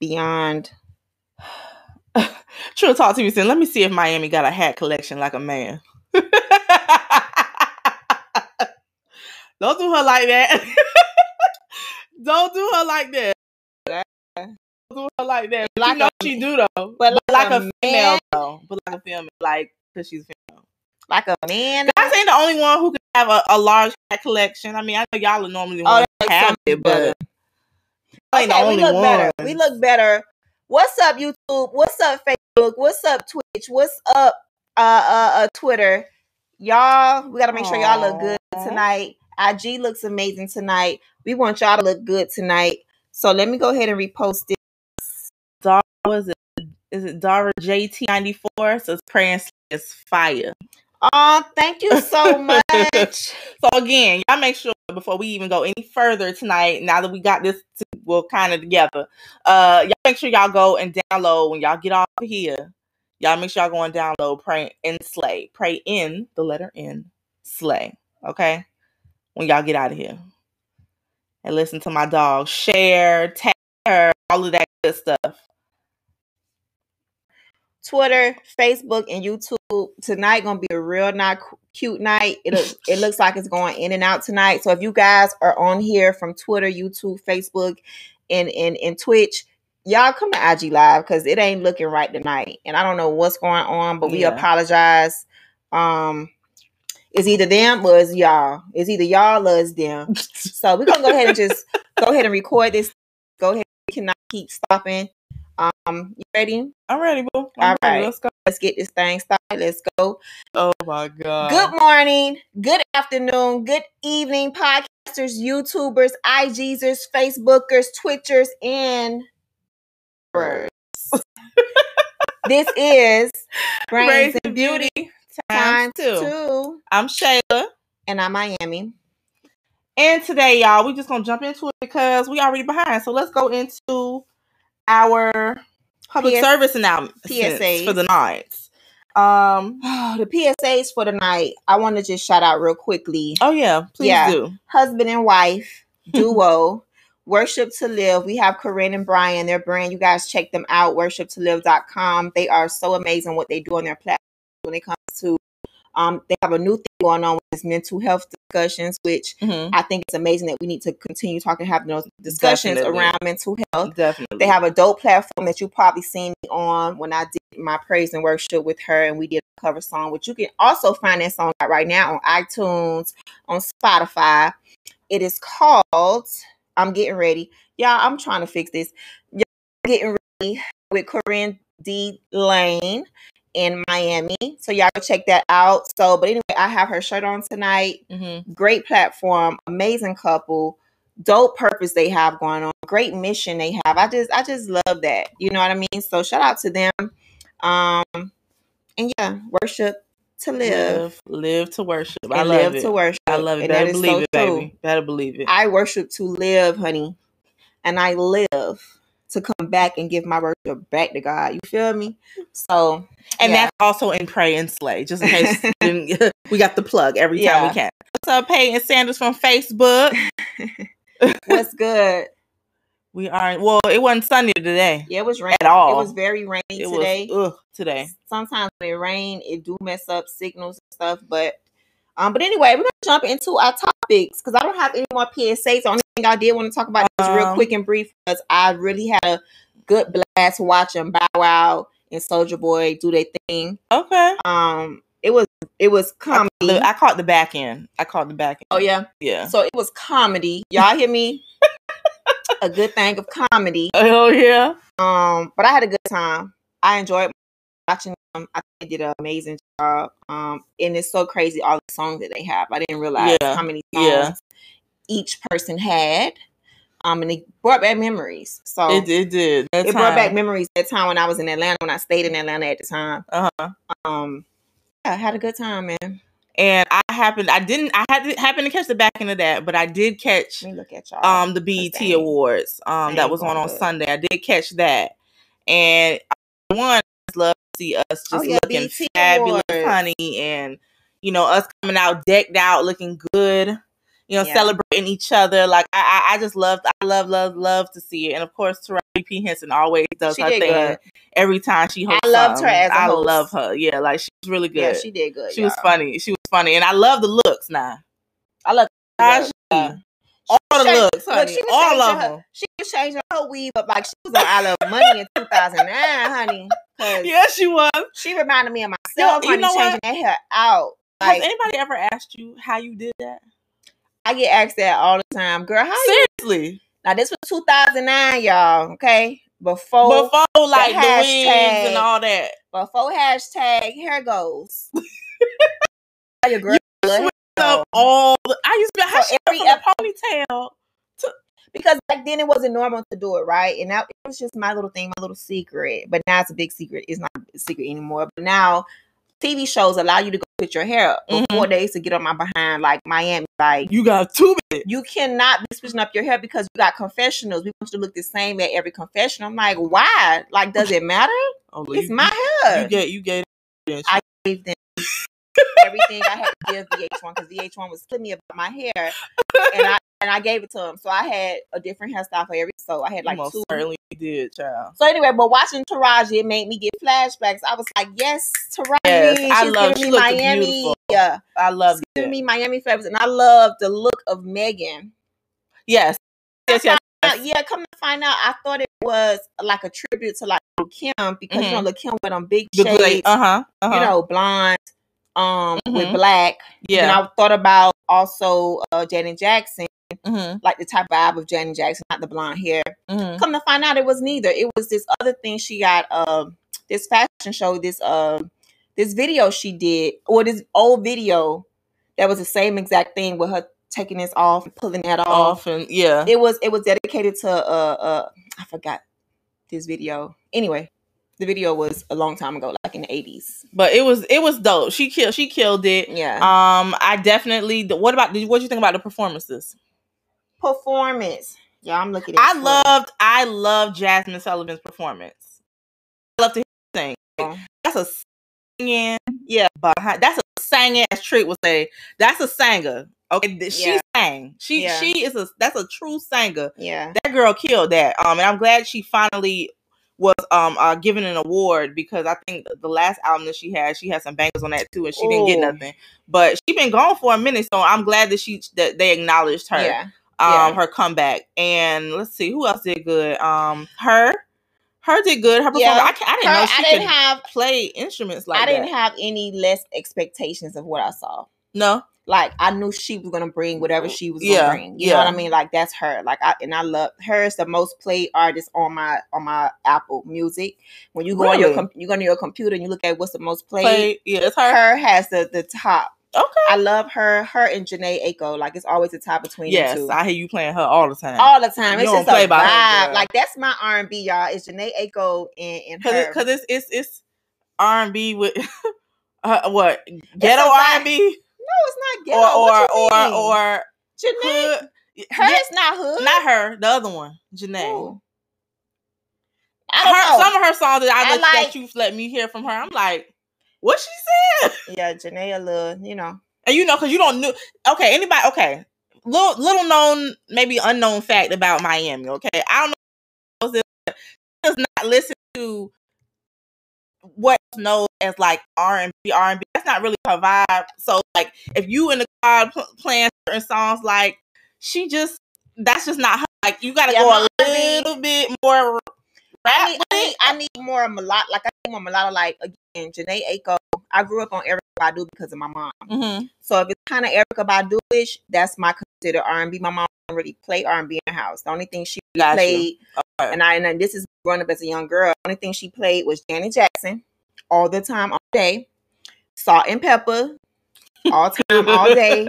Beyond True, talk to me soon. Let me see if Miami got a hat collection like a man. Don't do her like that. Don't do her like that. Don't do her like that. But Like you know a- she do though. but like like, a a, female though. But like a female, like because she's female. like a man. I ain't the only one who can have a, a large hat collection. I mean, I know y'all are normally Oh, who have it, but ain't the only we look one. better. We look better. What's up, YouTube? What's up, Facebook? What's up, Twitch? What's up, uh, uh, uh Twitter? Y'all, we gotta make sure y'all look good tonight. IG looks amazing tonight. We want y'all to look good tonight. So let me go ahead and repost it. Dara, was it? Is it Dara JT ninety four? So it's praying is fire. Oh, thank you so much. So again, y'all make sure before we even go any further tonight, now that we got this well kind of together, uh, y'all make sure y'all go and download when y'all get off of here. Y'all make sure y'all go and download Pray in Slay. Pray in the letter N Slay. Okay? When y'all get out of here. And listen to my dog. Share, tag her, all of that good stuff. Twitter, Facebook, and YouTube. Tonight gonna be a real not cute night. It looks it looks like it's going in and out tonight. So if you guys are on here from Twitter, YouTube, Facebook, and and, and Twitch, y'all come to IG Live because it ain't looking right tonight. And I don't know what's going on, but we Yeah. apologize. Um it's either them or it's y'all. It's either y'all or it's them. So we're gonna go ahead and just go ahead and record this. Go ahead. We cannot keep stopping. Um, you ready? I'm ready, boo. All I'm ready. right. Let's go. Let's get this thing started. Let's go. Oh my god. Good morning, good afternoon, good evening, podcasters, YouTubers, IGsers, Facebookers, Twitchers, and this is Brains Brains and Beauty Beauty Time two. two. I'm Shayla. And I'm Miami. And today, y'all, we just gonna jump into it because we already behind. So let's go into our public PS service announcements PSAs. for the night. Um. the PSAs for the night. I want to just shout out real quickly. Oh yeah, please Yeah. do. husband and wife duo worship to live we have corinne and brian their brand you guys check them out worship2live.com they are so amazing what they do on their platform when it comes to um they have a new thing going on with this mental health discussions which Mhm. i think it's amazing that we need to continue talking having those discussions Definitely. around mental health Definitely. they have a dope platform that you probably seen me on when I did my praise and worship with her, and we did a cover song, which you can also find that song right now on iTunes, on Spotify. It is called I'm Getting Ready. Y'all, I'm trying to fix this. Y'all, I'm Getting Ready with Corinne D. Lane in Miami. So y'all go check that out. So, but anyway, I have her shirt on tonight Mhm. great platform, amazing couple, dope purpose they have going on, great mission they have. I just I just love that. You know what I mean? So shout out to them. Um and yeah, worship to live. Live, live to worship. I and love live it. to worship. I love it. And Better believe so it, true. baby. Better believe it. I worship to live, honey. And I live to come back and give my worship back to God. You feel me? So and yeah. that's also in Pray and Slay, just in case we got the plug every time Yeah. we can. What's up, Peyton Sanders from Facebook? what's good? We are well. It wasn't sunny today Yeah, it was rainy. at all. It was very rainy It today. was ugh, today. sometimes when it rain, it do mess up signals and stuff. But um, but anyway, we're gonna jump into our topics because I don't have any more PSAs. The only thing I did want to talk about is real Um, quick and brief because I really had a good blast watching Bow Wow and Soulja Boy do their thing. Okay. Um, it was it was comedy. Look, I caught the back end. I caught the back end. oh yeah, yeah. so it was comedy. Y'all hear me? a good thing of comedy. Oh yeah. Um, but I had a good time. I enjoyed watching them. I think they did an amazing job. Um, and it's so crazy all the songs that they have. I didn't realize Yeah, how many songs. yeah. each person had. Um, and it brought back memories. So It, it did. That it brought back memories that time when I was in Atlanta, when I stayed in Atlanta at the time. Uh-huh. Um, yeah, I had a good time, man. And I happened. I didn't. I had to happen to catch the back end of that, but I did catch look at y'all. um the BET Awards um that was on on. Sunday. I did catch that, and I one love see us oh, just Oh, yeah, looking BET fabulous, Awards. honey, and you know us coming out decked out, looking good. You know, Yeah. celebrating each other. Like I, I, I just love, I love, love, love to see it. And of course, Taraji P Henson always does She her thing good. every time she hosts. I loved her as I host. love her. Yeah, like she's really good. Yeah, she did good. She was y'all. funny. She was funny, and I love the looks now. I love Taraji. All the looks, honey, was all of her- them. She was changing her weave up like she was on I Love Money in 2009, honey. Yeah, she was. she reminded me of myself, you honey, know what? changing that hair out. Has anybody ever asked you how you did that? I get asked that all the time, girl. How you? Seriously, Now this was 2009, y'all. Okay, before before like the, hashtag. and all that. before hashtag hair goes. Your girl little hair So go. all the, I used to be how So every from the ponytail. because back then it wasn't normal to do it, right? And now it was just my little thing, my little secret. But now it's a big secret. It's not a secret anymore. But now TV shows allow you to go put your hair up. Mhm. Before they used to get on my behind, like Miami, like You got two minutes. you cannot be switching up your hair because you got confessionals. We want you to look the same at every confession. I'm like, why? Like, does it matter? Oh, It's you, my hair. You get you get. I gave them everything I had to give VH1 because VH1 was telling me about my hair, and I and I gave it to them. So I had a different hairstyle for every. So I had like most two. certainly did, child. So anyway, but watching Taraji, it made me get flashbacks. I was like, yes, Taraji. Yes, I love- me Miami. beautiful. Yeah, I love giving me Miami flavors, and I love the look of Megan. Yes, yes, yes. Uh, yeah, come to find out, I thought it was like a tribute to like Lil Kim because you know Lil Kim with them big shades, uh-huh, uh-huh. you know, blonde, um, with Mhm. black. And yeah. I thought about also uh, Janet Jackson, mm-hmm, like the type of vibe of Janet Jackson, not the blonde hair. mm-hmm. Come to find out, it was neither. It was this other thing she got. Um, this fashion show, this uh, this video she did, or this old video that was the same exact thing with her taking this off and pulling that off. Off and yeah. It was it was dedicated to uh uh I forgot this video. Anyway, the video was a long time ago, like in the eighties. But it was it was dope. She killed she killed it. Yeah. Um, I definitely. What about? What do you think about the performances? Performance. Yeah, I'm looking at I Twitter. loved. I loved Jazmine Sullivan's performance. I love to hear her sing. Oh. That's a singing. Yeah, behind. That's a singing. As Trick would say, that's a singer. Okay, th- she Yeah. sang. She Yeah. she is a that's a true singer. Yeah. That girl killed that. Um, and I'm glad she finally was um uh given an award because I think the last album that she had, she had some bangers on that too, and she didn't get nothing. But she been gone for a minute, so I'm glad that she that they acknowledged her Yeah. um Yeah. her comeback. And let's see who else did good. Um her her did good. Her performance. Yeah. I, I didn't Her- know she I didn't could have play instruments like I didn't that. have any less expectations of what I saw. no. Like I knew she was gonna bring whatever she was Yeah, gonna bring. You know what I mean? Like that's her. Like I and I love her is the most played artist on my on my Apple Music. When you go on your you go on your computer and you look at what's the most played, Play. Yeah, it's her. her has the the top. Okay. I love her. Her and Jhené Aiko. Like it's always a tie between Yes, the two. I hear you playing her all the time. all the time. You It's just a play her, vibe. girl. Like that's my R and B, y'all. It's Jhené Aiko and, and Cause her. it, cause it's it's it's R and B with uh, what ghetto a R and B it's not ghetto. or What or you or mean? or Janae. hood. Her Yeah, is not hood. not her, the other one, Janae. Don't Her, know. some of her songs that I, I let, like- that you've let me hear from her, I'm like, what she said? yeah, Janae a little, you know. And you know, because you don't know. Okay, anybody? Okay, little little known, maybe unknown fact about Miami. Okay, I don't know. if this, but she Does not listen to what's known as like R and B. R and B. That's not really her vibe. So like, if you in the car pl- playing certain songs, like she just that's just not her. Like you got to Yeah, go a little bit more I need, I need, I need more mulatto. Like I need more mulatto. Like again, Jhené Aiko. I grew up on Erykah Badu because of my mom. Mhm. So if it's kind of Erykah Badu-ish, that's my considered R and B. My mom didn't really play R and B in the house. The only thing she Got played, Okay. and I and this is growing up as a young girl. The only thing she played was Janet Jackson, all the time, all day. Salt-N-Pepa, all time, all day,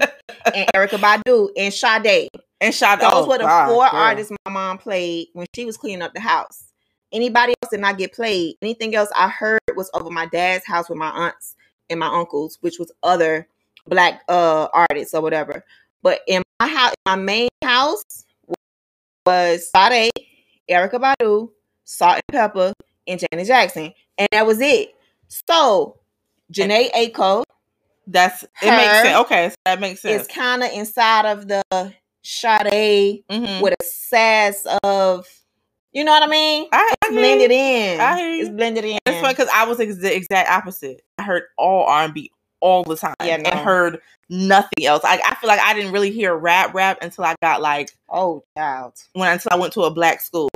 and Erykah Badu and Sade. And shot Those oh, were the four artists my mom played when she was cleaning up the house. Anybody else did not get played. Anything else I heard was over my dad's house with my aunts and my uncles, which was other black uh artists or whatever. But in my house, my main house was Sade, Erykah Badu, Salt-N-Pepa, and Janet Jackson, and that was it. So Jhené Aiko That's it makes sense. Okay, so that makes sense. It's kind of inside of the Sade Mhm. with a sass of, you know what I mean? I, It's blended in. I hear It's blended in. It's funny because I was ex- the exact opposite. I heard all R and B all the time, Yeah, and heard nothing else. I, I feel like I didn't really hear rap rap until I got like oh, child. when until I went to a black school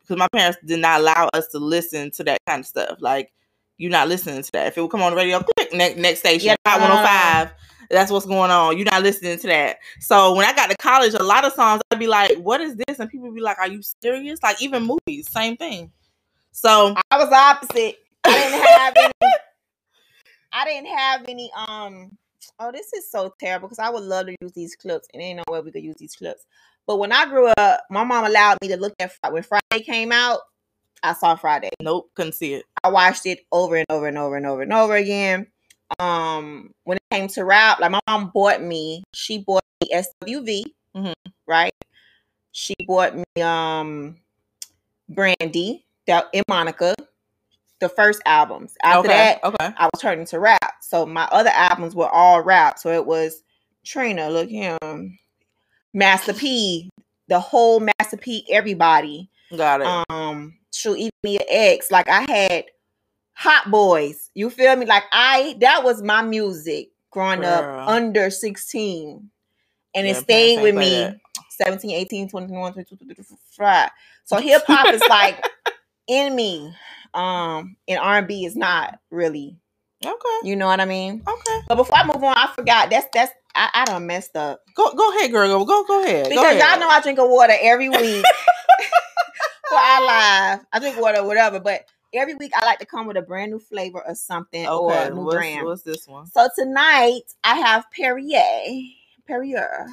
because my parents did not allow us to listen to that kind of stuff. Like you're not listening to that. If it would come on the radio, click next next station, Hot no, no, no. 105. That's what's going on. You're not listening to that. So when I got to college, a lot of songs I'd be like, "What is this?" And people would be like, "Are you serious?" Like even movies, same thing. So I was opposite. I didn't have any. I didn't have any. Um. Oh, this is so terrible because I would love to use these clips, and ain't no way we could use these clips. But when I grew up, my mom allowed me to look at when Friday came out. I saw Friday. nope, couldn't see it. I watched it over and over and over and over and over again. Um, when it came to rap, like my mom bought me, she bought me SWV, Mhm. right? She bought me um Brandy, that and Monica, the first albums. After okay, that, okay. I was turning to rap. So my other albums were all rap. So it was Trina, look him, Master P, the whole Master P, everybody Got it. um shoot even me an ex like i had hot boys you feel me like i that was my music growing Girl. up under 16 and Yeah, it stayed with me that. 17 18 21 22 23 24. so hip-hop is like in me um and r&b is not really Okay, you know what i mean okay. but before i move on i forgot that's that's i, I done messed up Go go ahead, girl. Go go go ahead. Go because ahead. y'all know I drink a water every week for our live. I drink water, whatever, but every week I like to come with a brand new flavor or something or a new what's, brand. what's this one? So tonight I have Perrier, Perrier,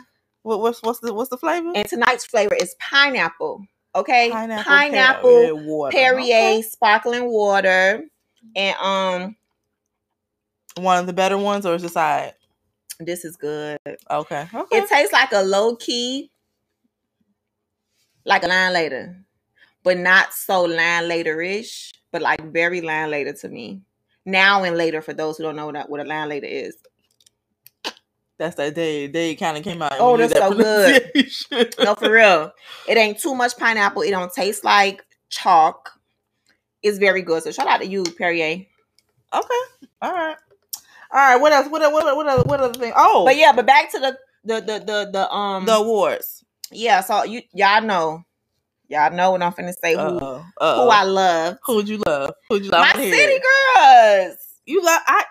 What, what's what's the what's the flavor? and tonight's flavor is pineapple. Okay, Pineapple, pineapple, Perrier water. Perrier Okay. sparkling water, and um, One of the better ones, or is the side? this is good. Okay. Okay. It tastes like a low key, like a line later, but not so line later ish, but like very line later to me. Now and later for those who don't know what, what a line later is. That's that day. Day kind of came out. Oh, that's did so good. No, for real. It ain't too much pineapple. It don't taste like chalk. It's very good. So shout out to you, Perrier. Okay. All right. All right. What else? What what what what other, what other thing? Oh, But yeah, but back to the the the the, the um the awards. yeah. So you y'all know, y'all know what I'm finna say. Who Uh-oh. who. I love. Who would you love? Who would you love? My I wanna hear city girls. You love. I.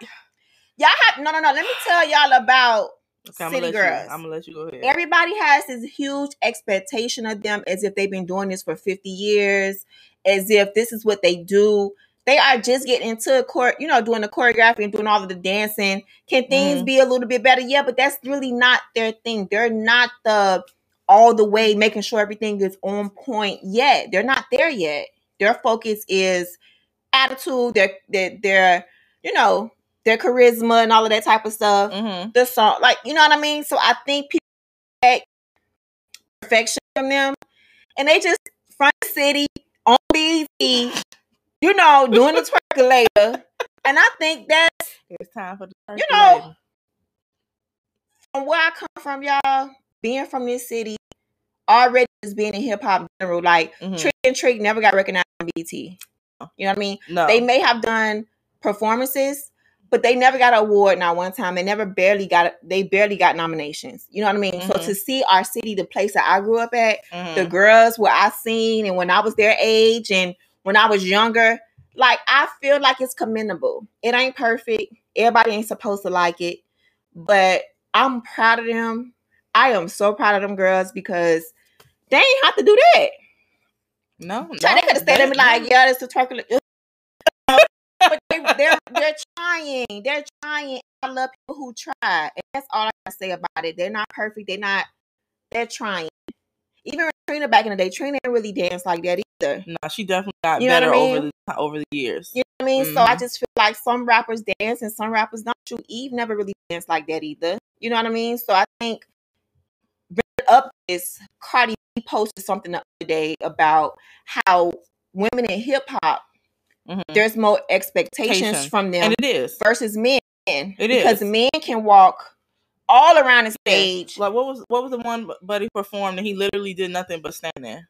Y'all have no no no. Let me tell y'all about Okay, I'm City let girls. You, I'm gonna let you go ahead. everybody has this huge expectation of them as if they've been doing this for 50 years, as if this is what they do. They are just getting into a court, you know, doing the choreography and doing all of the dancing. Can things Mhm. be a little bit better? Yeah, but that's really not their thing. They're not the all the way making sure everything is on point yet. They're not there yet. Their focus is attitude, their their their, you know, their charisma and all of that type of stuff mm-hmm. the song, like you know what I mean. So I think people expect perfection from them, and they just front city on BET, you know, doing the twerkulator. And I think that's It's time for the. You know, from where I come from, y'all. Being from this city, already just being in hip hop general, like Mhm. Trick and Trick never got recognized on BET. You know what I mean? no, They may have done performances, but they never got an award not one time. They never barely got they barely got nominations. You know what I mean? So Mhm. to see our city, the place that I grew up at, Mhm. the girls where I seen and when I was their age and when I was younger, like I feel like it's commendable. It ain't perfect. Everybody ain't supposed to like it, but I'm proud of them. I am so proud of them girls because they ain't have to do that. no, no, they could have stayed and be like, yeah, this is twerking. but they, they're they're trying. They're trying. I love people who try, and that's all I can say about it. They're not perfect. They're not. they're trying. Even Trina back in the day, Trina didn't really dance like that either. No, she definitely got You know what I better over the over the years. You know what I mean? So I Mhm. just feel like some rappers dance and some rappers don't. True, Eve never really danced like that either. You know what I mean? So I think up this Cardi posted something the other day about how women in hip hop Mhm. there's more expectations Expectation. from them And it is. versus men. It because is. men can walk all around the stage. Like what was what was the one Buddy performed and he literally did nothing but stand there.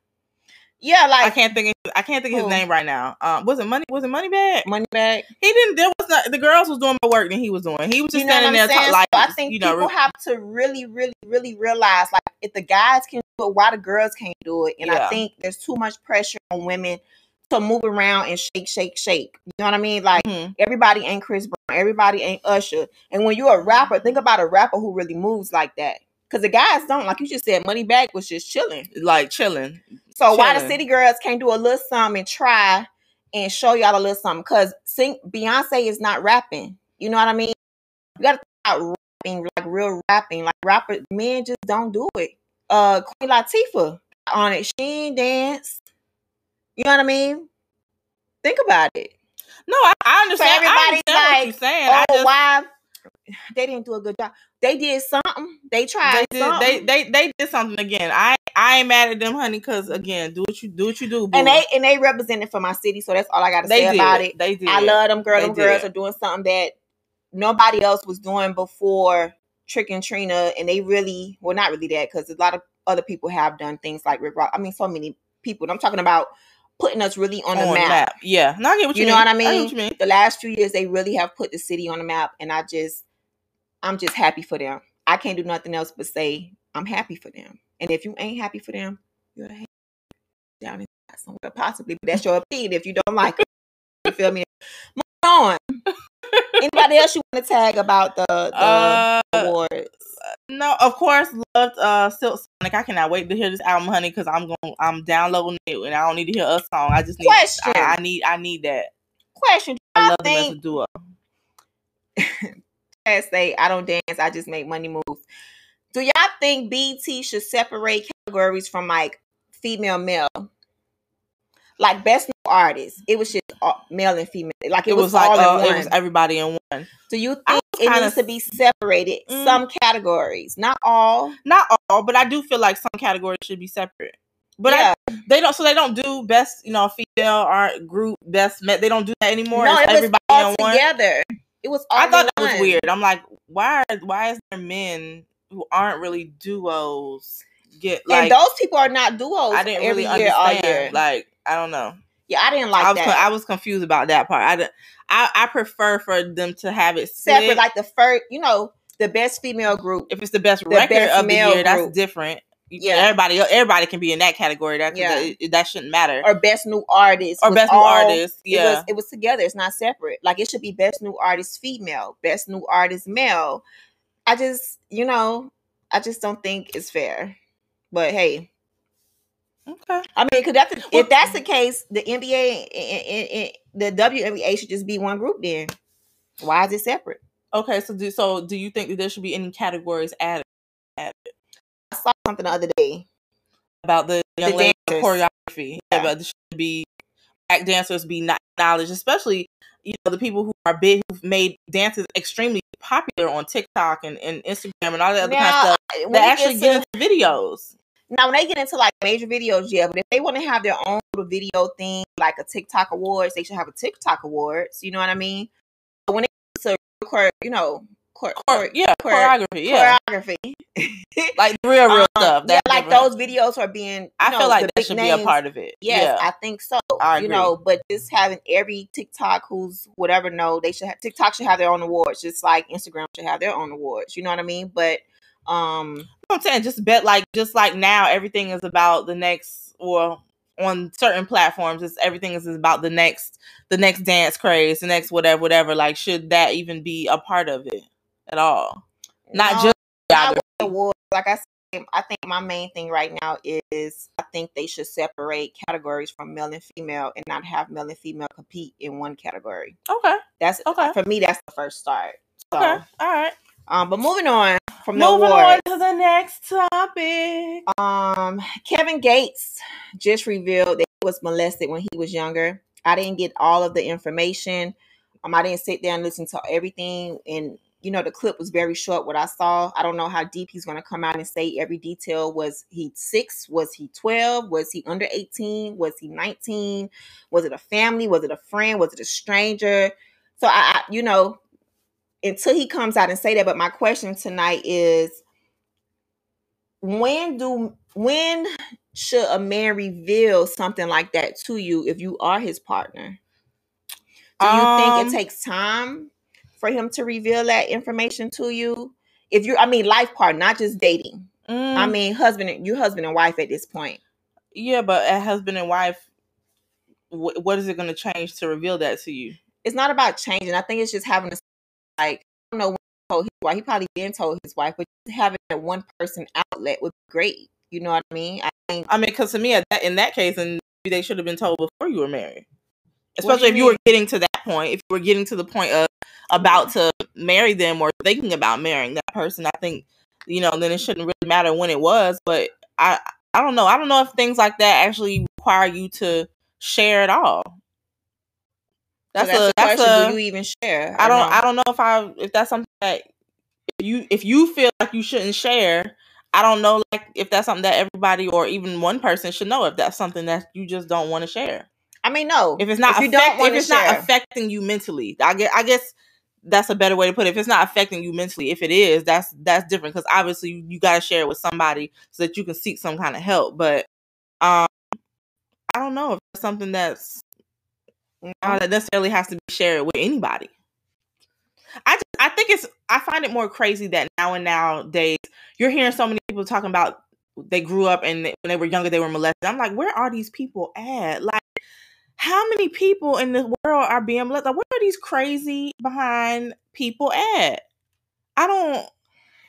Yeah, like I can't think of, I can't think of his Who? name right now. Um, was it money? Was it money bag? money back. He didn't. There was not. The girls was doing more work than he was doing. He was just You know standing there saying? talk, like so I think you know. people have to really, really, really realize like if the guys can do it, why the girls can't do it? And Yeah. I think there's too much pressure on women to move around and shake, shake, shake. You know what I mean? Like Mhm. everybody ain't Chris Brown, everybody ain't Usher. And when you're a rapper, think about a rapper who really moves like that. Because the guys don't, like you just said, Money Bag was just chilling. like chilling. So why the city girls can't do a little something and try and show y'all a little something? Because sing Beyonce is not rapping. You know what I mean? You gotta think about rapping like real rapping. Like rapper men just don't do it. Uh Queen Latifah on it. She ain't dance. You know what I mean? Think about it. No, I, I understand. I everybody's understand what like, you're saying. Oh, I just, why they didn't do a good job. They did something. They tried they did. something. They, they they did something again. I I ain't mad at them, honey. Because again, do what you do what you do. And they and they represented for my city, so that's all I gotta they say did. about it. They did. I love them girls. They Them girls are doing something that nobody else was doing before Trick and Trina, and they really, well, not really that, because a lot of other people have done things like Rick Ross. I mean, so many people. I'm talking about putting us really on, the map. Yeah, no, I get what you, You mean. know what I I mean? get what you mean. The last few years, they really have put the city on the map, and I just, I'm just happy for them. I can't do nothing else but say I'm happy for them. And if you ain't happy for them, you're a hater down inside somewhere, possibly. But that's your opinion. If you don't like it, you feel me? Move on. Anybody else you want to tag about the, the Uh, awards? no, of course, loved uh Silk Sonic. I cannot wait to hear this album, honey, because I'm going I'm downloading it and I don't need to hear a song. I just need Question. I, I need I need that. Question. I love them as a think duo. say I don't dance, I just make money moves. Do y'all think BT should separate categories from like female male? Like best new artist, it was just uh, male and female. Like it, It was, was like all uh, it was everybody in one. Do you think it kinda needs to be separated? Mm. Some categories, not all. Not all, but I do feel like some categories should be separate. But I, they don't. So they don't do best, you know, female art group best. Me- they don't do that anymore. no, It's it was everybody all in one. together. It was all I thought that was weird. I'm like, why? Are, why is there men who aren't really duos get like? and those people are not duos. I didn't really year, understand. Like, I don't know. yeah, I didn't like I was that. I was confused about that part. I, I I prefer for them to have it split. separate, like the first, you know, the best female group. if it's the best the record best of the year, that's different. Yeah. everybody everybody can be in that category. That Yeah. that, that shouldn't matter. or best new artist Or best new all- artist. It Yeah, was it was together. It's not separate. Like it should be best new artist female, best new artist male. I just, you know, I just don't think it's fair. But hey, okay. I mean, because that's if that's the case, the NBA, and- the WNBA should just be one group. Then why is it separate? Okay, so do so do you think that there should be any categories added I saw something the other day. about the young The lady choreography? Yeah. But there should be back dancers be not knowledge, especially you know the people who are big who've made dances extremely popular on TikTok and, and Instagram and all that other kind of stuff that actually gets get into videos. Now when they get into like major videos, yeah, but if they want to have their own little video thing, like a TikTok awards, they should have a TikTok awards. You know what I mean? But when it comes to you know, chore- Chor- chore- yeah, chore- choreography. Yeah, choreography, like real, real Um, stuff. yeah, like those videos are being. I know, feel like that should be a part of it. Yes, yeah. I think so. I You know, but just having every TikTok who's whatever no, they should have TikTok should have their own awards, just like Instagram should have their own awards. You know what I mean? But um I'm saying just bet like just like now everything is about the next or on certain platforms it's everything is about the next the next dance craze the next whatever whatever like should that even be a part of it at all not no, just not choreography. with the awards. Like I said, I think my main thing right now is I think they should separate categories from male and female and not have male and female compete in one category. okay That's Okay. for me. That's the first start. So, okay all right um, but moving on, from the Moving awards. on to the next topic. Um, Kevin Gates just revealed that he was molested when he was younger. I didn't get all of the information. Um, I didn't sit there and listen to everything. And you know, the clip was very short. What I saw, I don't know how deep he's going to come out and say every detail. Was he six? Was he twelve? Was he under eighteen? Was he nineteen? Was it a family? Was it a friend? Was it a stranger? So I, I you know, until he comes out and say that. But my question tonight is when do when should a man reveal something like that to you if you are his partner? Do you Um, think it takes time for him to reveal that information to you? If you're, I mean, life partner, not just dating. Mm, I mean, husband, and you husband and wife at this point. yeah, but a husband and wife, wh- what is it going to change to reveal that to you? It's not about changing. I think it's just having a like. I don't know when he told his wife. He probably been told his wife, but just having that one person outlet would be great. You know what I mean? I think I mean, because to me, that, in that case, and they should have been told before you were married. Especially you if you were getting to that point, if you were getting to the point of about to marry them or thinking about marrying that person, I think you know then it shouldn't really matter when it was. But I, I don't know. I don't know if things like that actually require you to share at all. So That's, a that's question. a. do you even share? I don't. no? I don't know if I if that's something that if you if you feel like you shouldn't share. I don't know like if that's something that everybody or even one person should know if that's something that you just don't want to share. I mean, no. If it's not you affect, don't if it's not affecting you mentally, I guess I guess that's a better way to put it. If it's not affecting you mentally, if it is, that's that's different because obviously you, you got to share it with somebody so that you can seek some kind of help. But um, I don't know if it's something that's that necessarily has to be shared with anybody. I just, I think it's I find it more crazy that now and nowadays you're hearing so many people talking about they grew up and when they were younger they were molested. I'm like, where are these people at? Like, how many people in the world are being molested? Like, where are these crazy behind people at? I don't.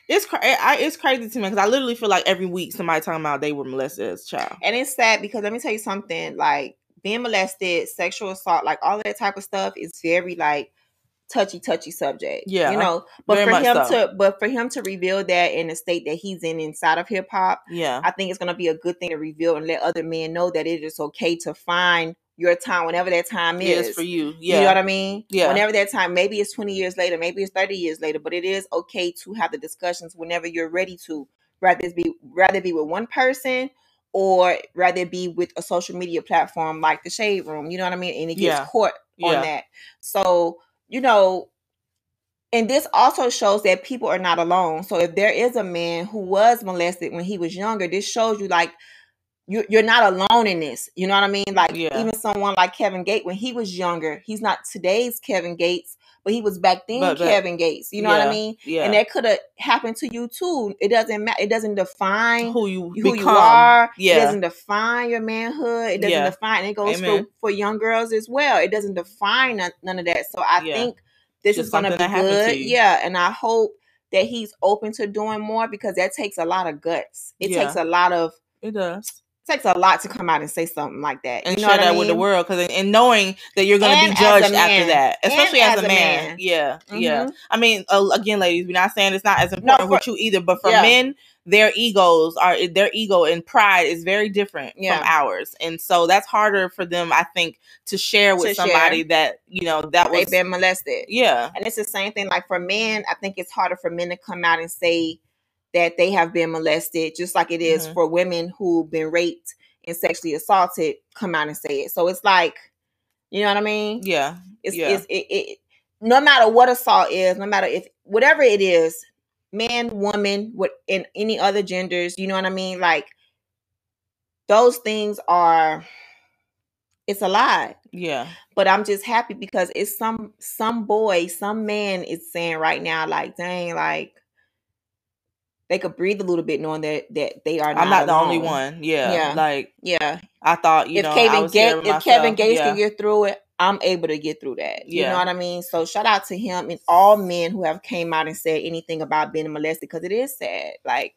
It's cra- I, it's crazy to me because I literally feel like every week somebody talking about they were molested as a child. And it's sad because let me tell you something, like being molested, sexual assault, like all that type of stuff is very like touchy, touchy subject. Yeah, You know, but for him so. to but for him to reveal that in the state that he's in inside of hip hop, Yeah, I think it's gonna be a good thing to reveal and let other men know that it is okay to find your time whenever that time is. is for you. Yeah. You know what I mean? Yeah. Whenever that time, maybe it's 20 years later, maybe it's 30 years later, but it is okay to have the discussions whenever you're ready to. Rather be rather be with one person or rather be with a social media platform like the shade room. You know what I mean? And it gets Yeah. caught on Yeah. that. So, you know, and this also shows that people are not alone. So if there is a man who was molested when he was younger, this shows you like you you're not alone in this. You know what I mean? Like Yeah. even someone like Kevin Gates when he was younger, he's not today's Kevin Gates, but he was back then But- but- Kevin Gates. You know what I mean? yeah. And that could have happened to you too. It doesn't matter. It doesn't define who you who become. you are. Yeah. It doesn't define your manhood. It doesn't Yeah. define. And it goes for, Amen. for young girls as well. It doesn't define none, none of that. So I Yeah. think this Just is going to be happened to good. Yeah, and I hope that he's open to doing more because that takes a lot of guts. It Yeah. takes a lot of it does. It takes a lot to come out and say something like that. and you know share that I with the world because and knowing that you're going to be judged after that especially as, as a man, man. yeah yeah Mhm. i mean uh, again ladies we're not saying it's not as important for- with you either but for Yeah. men their egos are their ego and pride is very different Yeah. from ours and so that's harder for them i think to share with To somebody share. that you know that was They've been molested. yeah And it's the same thing. Like for men, I think it's harder for men to come out and say that they have been molested, just like it is Mhm. for women who've been raped and sexually assaulted come out and say it. So it's like, you know what I mean? yeah It's, Yeah. it's it, it no matter what assault is, no matter if whatever it is, man, woman, what in any other genders, you know what I mean? Like those things are it's a lie. yeah but I'm just happy because it's some some boy, some man is saying right now, like, dang, like they could breathe a little bit knowing that that they are. Not i'm not the only one yeah, Yeah. like Yeah, i thought you if know I Kevin Gates, if Kevin myself. Gates yeah. can get through it, I'm able to get through that. You Yeah. know what I mean? So shout out to him and all men who have came out and said anything about being molested because it is sad. Like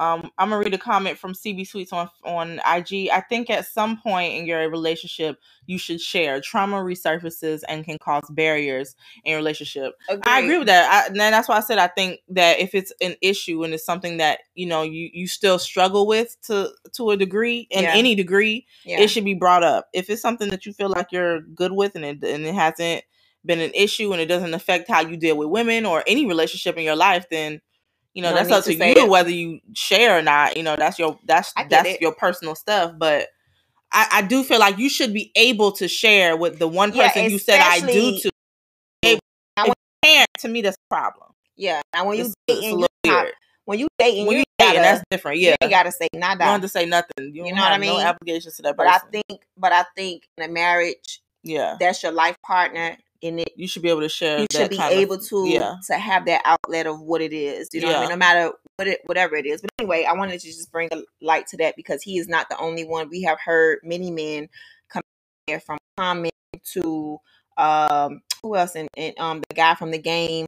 Um, I'm gonna read a comment from CB Sweets on on IG. I think at some point in your relationship, you should share. Trauma resurfaces and can cause barriers in relationship. I agree with that. I, and that's why I said I think that if it's an issue and it's something that you know you you still struggle with to to a degree in Yeah. any degree, Yeah. it should be brought up. If it's something that you feel like you're good with and it and it hasn't been an issue and it doesn't affect how you deal with women or any relationship in your life, then you know No that's up to to you it. whether you share or not. You know that's your that's that's it. your personal stuff, but. I, I do feel like you should be able to share with the one Yeah, person you said I do to. Able- I if you can't, to me, that's a problem. Yeah. Now when you dating, you little not- weird. when you dating, When you you gotta, dating, that's different. Yeah, you gotta say you don't have to say nothing. You, You know what I have no mean? obligations to that But I think, but I think in a marriage, yeah, that's your life partner, and it you should be able to share. you should be kind of- able to yeah. to have that outlet of what it is. You know what I mean? No matter what it whatever it is. But anyway, I wanted to just bring a light to that because he is not the only one. We have heard many men come here from comment to um who else and, and um the guy from the game,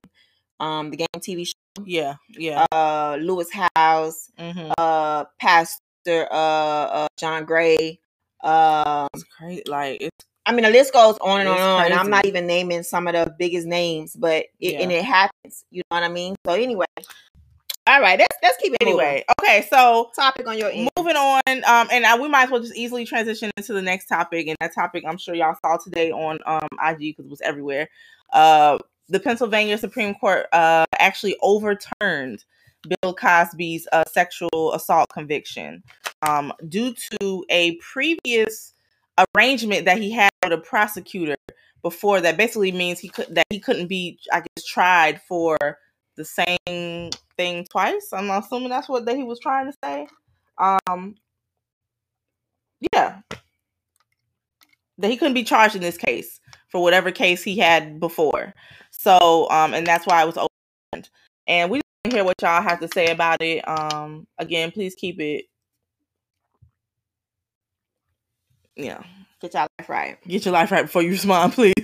um the game TV show, Yeah, yeah. uh Lewis House, hmm uh Pastor uh, uh John Gray. Um It's crazy. Like it's I mean, the list goes on and on and on. And I'm not even naming some of the biggest names, but it, and it happens. You know what I mean? So anyway, all right, let's let's keep it moving. anyway. Okay, so Topic on your end. moving on, um, and uh, we might as well just easily transition into the next topic. And that topic, I'm sure y'all saw today on um IG because it was everywhere. Uh, the Pennsylvania Supreme Court uh actually overturned Bill Cosby's uh, sexual assault conviction um due to a previous arrangement that he had with a prosecutor before that basically means he could that he couldn't be I guess tried for the same thing twice. I'm assuming that's what that he was trying to say. Um yeah. That he couldn't be charged in this case for whatever case he had before. So um and that's why it was opened. And we hear what y'all have to say about it. Um again, please keep it yeah. Get y'all life right. Get your life right before you respond, please.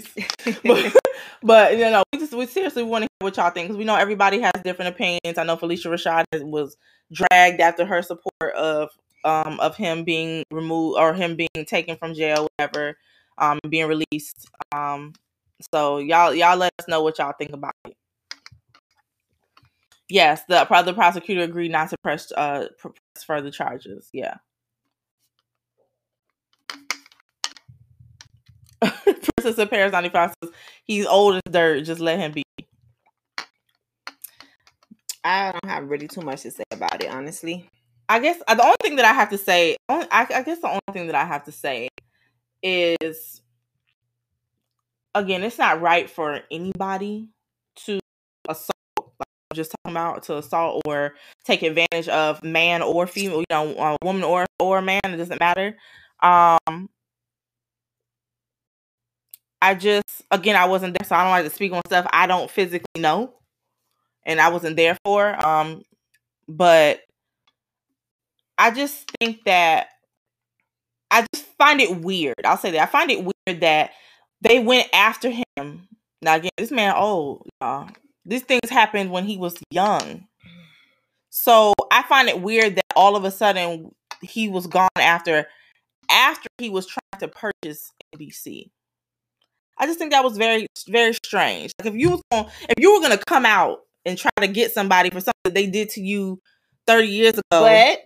but, but you know, we just we seriously want to hear what y'all think because we know everybody has different opinions. I know Phylicia Rashad was dragged after her support of um of him being removed or him being taken from jail, whatever, um, being released. Um, so y'all y'all let us know what y'all think about it. Yes, the the prosecutor agreed not to press uh press further charges. Yeah. Princess of Paris 95 says he's old as dirt. Just let him be. I don't have really too much to say about it, honestly. I guess uh, the only thing that I have to say, only, I, I guess the only thing that I have to say is, again, it's not right for anybody to assault. Like I'm just talking about to assault or take advantage of man or female, you know, a woman or or man. It doesn't matter. Um, I just, again, I wasn't there, so I don't like to speak on stuff I don't physically know, and I wasn't there for. Um, but I just think that I just find it weird. I'll say that I find it weird that they went after him. Now again, this man old. Y'all. These things happened when he was young. So I find it weird that all of a sudden he was gone after after he was trying to purchase NBC. I just think that was very very strange. Like if you was going, if you were gonna come out and try to get somebody for something that they did to you thirty years ago, But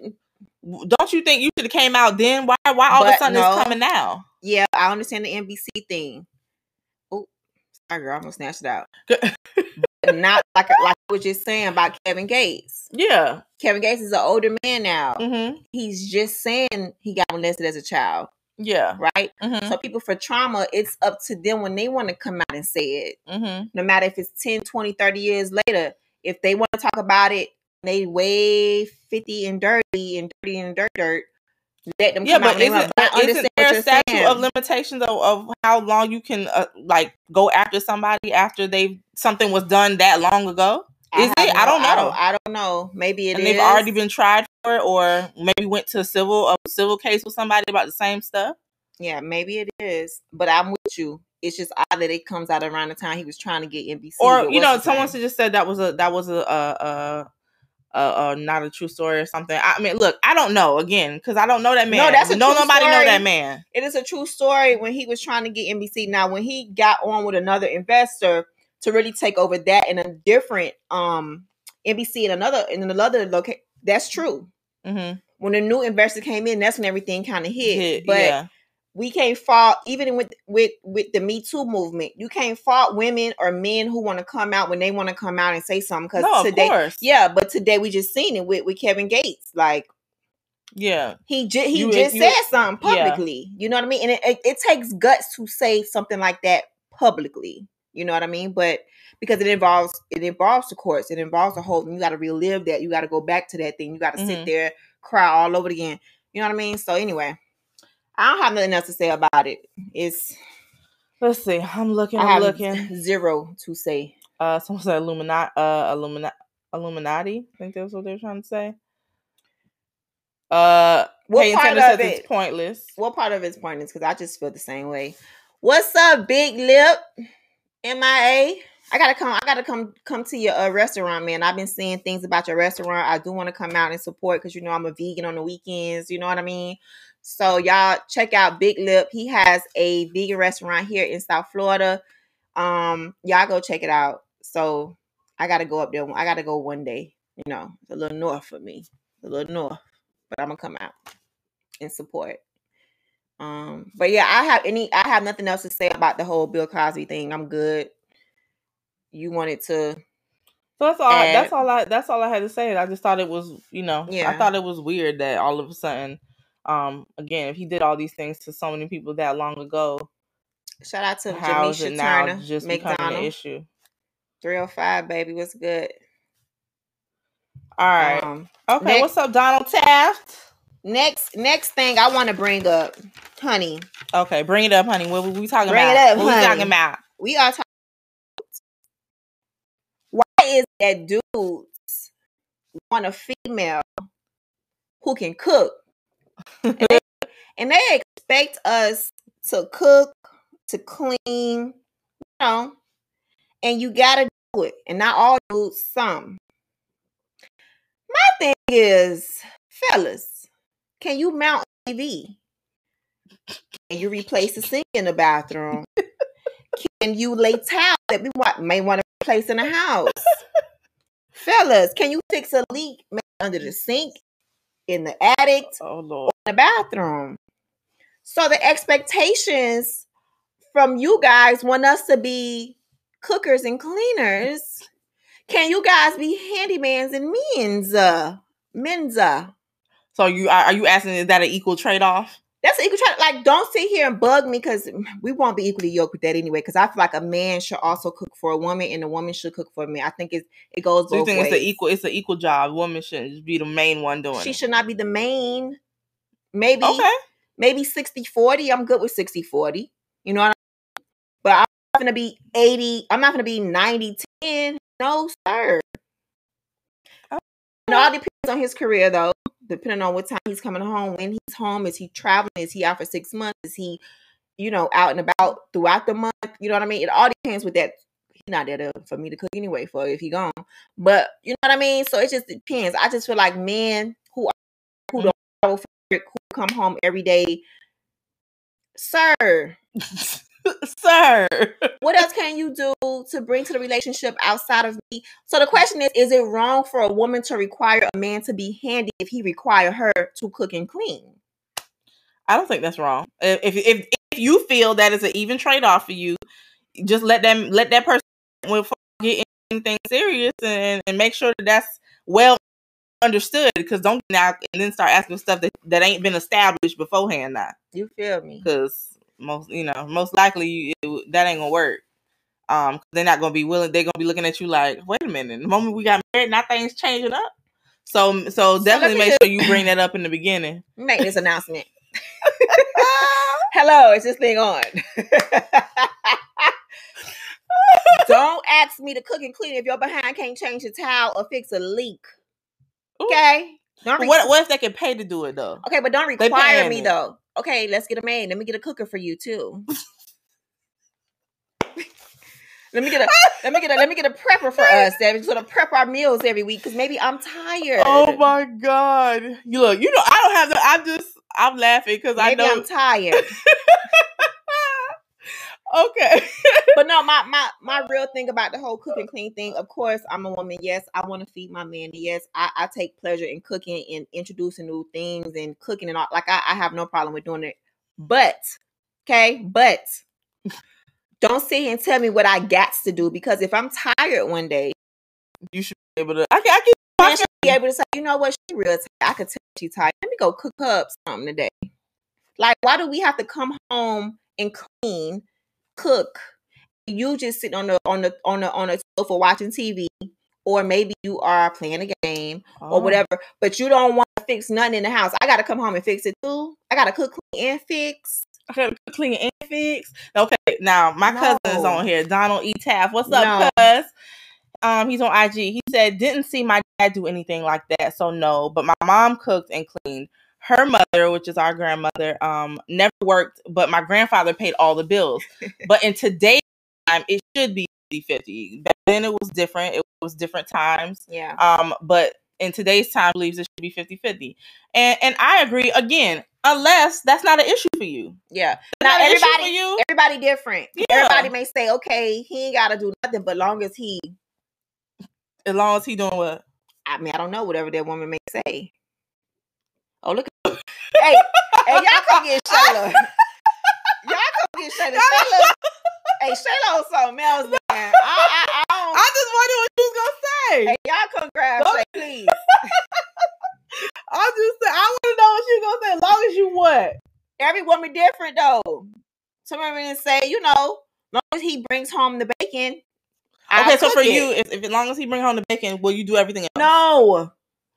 don't you think you should have came out then? Why why all of a sudden no. it's coming now? yeah, I understand the NBC thing. Oh, sorry, girl, I'm gonna snatch it out. Not like like I was just saying about Kevin Gates. yeah. Kevin Gates is an older man now. Mm-hmm. He's just saying he got molested as a child, Yeah. right? Mm-hmm. So people for trauma, it's up to them when they want to come out and say it. Mm-hmm. No matter if it's 10, 20, 30 years later, if they want to talk about it, they way 50 and dirty and dirty and dirt dirt. Let them Yeah, come out but isn't. But isn't there a statute saying. of limitations of, of how long you can uh, like go after somebody after they something was done that long ago? Is have it? I don't I know. don't, I don't know. Maybe it and is. they've already been tried for it, or maybe went to a civil a civil case with somebody about the same stuff. Yeah, maybe it is. But I'm with you. It's just odd that it comes out around the time he was trying to get NBC. or you know, someone just said that was a that was a a, a, uh, uh not a true story or something. I mean, look, I don't know again because I don't know that man. No, that's a no nobody know that man. It is a true story when he was trying to get NBC. Now, when he got on with another investor to really take over that in a different um NBC in another in another location, that's true. Mm-hmm. When a new investor came in, that's when everything kind of hit. Hit, But yeah. we can't fault even with with with the Me Too movement. You can't fault women or men who want to come out when they want to come out and say something. Because No, of today, course. yeah, but today we just seen it with with Kevin Gates. Like Yeah. he just he You- just you- said something yeah. publicly. You know what I mean? And it, it, it takes guts to say something like that publicly. You know what I mean? But because it involves it involves the courts, it involves the whole. You got to relive that. You got to go back to that thing. You got to Mhm. sit there, cry all over again. You know what I mean? So anyway, I don't have nothing else to say about it. It's Let's see. I'm looking. I I'm have looking. zero to say. Uh, someone said Illuminati. Uh, Illumina- Illuminati. I think that's what they're trying to say. Uh, What Peyton part of it? it's pointless. What part of it's pointless? Because I just feel the same way. What's up, Big Lip? MIA. I gotta come. I gotta come come to your uh, restaurant, man. I've been seeing things about your restaurant. I do want to come out and support because you know I'm a vegan on the weekends. You know what I mean. So y'all check out Big Lip. He has a vegan restaurant here in South Florida. Um, y'all go check it out. So I gotta go up there. I gotta go one day. You know, a little north for me, a little north, but I'm gonna come out and support. Um, but yeah, I have any I have nothing else to say about the whole Bill Cosby thing. I'm good. You wanted to So that's all. And- that's all. I. That's all I had to say. I just thought it was. You know. yeah. I thought it was weird that all of a sudden. Um. Again, if he did all these things to so many people that long ago, shout out to how is it now Turner, just becoming an issue? 305, baby. What's good? All right. Um, okay. next- What's up, Donald Taft? Next next thing I want to bring up, honey. Okay, bring it up, honey. What we talking Bring about? it up, what we talking about? We are talking. Why is that dudes want a female who can cook, and they, and they expect us to cook, to clean, you know, and you gotta do it, and not all dudes, some. My thing is, fellas, can you mount TV? Can you replace the sink in the bathroom? Can you lay towel that we want, may want to place in the house? Fellas, can you fix a leak under the sink, in the attic, Oh Lord. in the bathroom? So the expectations from you guys want us to be cookers and cleaners. Can you guys be handymans and men's? Menza. So you are, are you asking? Is that an equal trade off? That's an equal trade. Like, don't sit here and bug me because we won't be equally yoked with that anyway. Because I feel like a man should also cook for a woman, and a woman should cook for me. I think it's it goes So you think ways. it's an equal? It's an equal job. Woman shouldn't just be the main one doing she it. should not be the main. Maybe Okay. maybe 60 40. I'm good with 60 40. You know what I mean? But I'm not gonna be 80. I'm not gonna be 90 10. No, sir. Okay. It all depends on his career though. Depending on what time he's coming home, when he's home, is he traveling? Is he out for six months? Is he, you know, out and about throughout the month? You know what I mean? It all depends with that. He's not there to, for me to cook anyway for if he gone. But you know what I mean? So it just depends. I just feel like men who are, who don't travel for who come home every day, sir. Sir. What else can you do to bring to the relationship outside of me? So the question is: Is it wrong for a woman to require a man to be handy if he require her to cook and clean? I don't think that's wrong. If if if, you feel that is an even trade off for you, just let them let that person get anything serious and, and make sure that that's well understood. Because don't get out and then start asking stuff that, that ain't been established beforehand. Now, You feel me? because most you know most likely you, it, that ain't gonna work. Um, they're not gonna be willing. They're gonna be looking at you like, wait a minute. The moment we got married, now things changing up. So so definitely me make just- sure you bring that up in the beginning. Make this announcement. Hello, is this thing on? Don't ask me to cook and clean if your behind can't change a towel or fix a leak. Ooh. Okay. Don't re- what what if they can pay to do it though? okay, but don't require me it. though. Okay, let's get a maid. Let me get a cooker for you too. Let me get a let me get a let me get a prepper for us that sort of prep our meals every week because maybe I'm oh tired. Oh my god! You look, you know, I don't have the. I'm just, I'm laughing because I know. I'm tired. okay. but no, my my my real thing about the whole cook and clean thing. Of course, I'm a woman. Yes, I want to feed my man. Yes, I, I take pleasure in cooking and introducing new things and cooking and all. Like I, I have no problem with doing it. But okay, but don't sit here and tell me what I got to do because if I'm tired one day, you should be able to. I can. I can. I should be able to say, you know what, she real tired. I could tell she's tired. Let me go cook up something today. Like, why do we have to come home and clean, cook? You just sit on the on the on the on the sofa watching TV, or maybe you are playing a game Oh. or whatever, but you don't want to fix nothing in the house. I gotta come home and fix it too. I gotta cook, clean, and fix. I gotta cook, clean and fix. Okay, now my cousin is on here. Donald E. Taff. What's up, No. cuz? Um, he's on IG. He said didn't see my dad do anything like that, so no. But my mom cooked and cleaned. Her mother, which is our grandmother, um, never worked, but my grandfather paid all the bills. but in today's time, it should be 50-50. Back then it was different. It was different times. Yeah. Um, but in today's time believes it should be 50-50. And and I agree again, unless that's not an issue for you. Yeah. Not Now an for everybody you. everybody different. Yeah. Everybody may say, okay, he ain't gotta do nothing, but long as he As long as he doing what? I mean, I don't know whatever that woman may say. Oh, look hey, hey, y'all come get Shayla. y'all come get Shayla. Shayla, hey, Shayla on something else, man. I, I, I don't. I just wonder what you was gonna say. hey, y'all come grab Don't- please. I just say I want to know what you gonna say. As long as you what? Every woman different though. Some women say, you know, long as he brings home the bacon. Okay, so for it. you, if, if as long as he bring home the bacon, will you do everything else? no.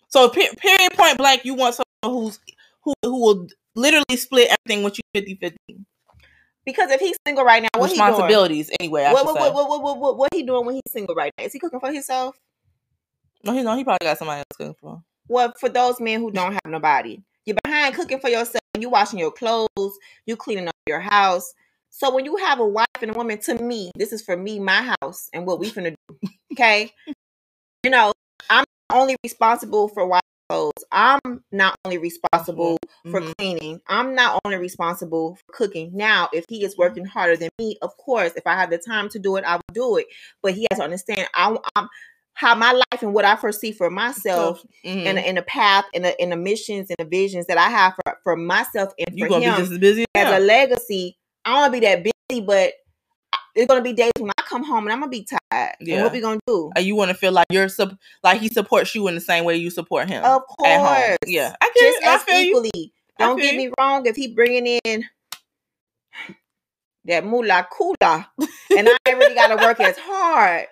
So period point blank, you want who's who who will literally split everything with you 50-50. Because if he's single right now, what he doing? responsibilities anyway. I What, what, what, what, what, what, what, what he doing when he's single right now? Is he cooking for himself? No, he no, he probably got somebody else cooking for. him. Well, for those men who don't have nobody, you're behind cooking for yourself. You washing your clothes. You cleaning up your house. So when you have a wife and a woman, to me, this is for me, my house, and what we finna do. Okay, you know, I'm only responsible for washing clothes. I'm not only responsible for Mhm. cleaning. I'm not only responsible for cooking. Now, if he is working harder than me, of course, if I have the time to do it, I will do it. But he has to understand I, I'm how my life and what I foresee for myself Mhm. and in the path and the, in the missions and the visions that I have for, for myself and you for him be just as busy as as a legacy. I want to be that busy, but It's gonna be days when I come home and I'm gonna be tired. And Yeah. what we gonna do? Uh, you want to feel like you're sup- like he supports you in the same way you support him Of at course, Yeah, I get just it. I feel equally. I Don't get me wrong. If he bringing in that moolah kula, and I ain't really got to work as hard.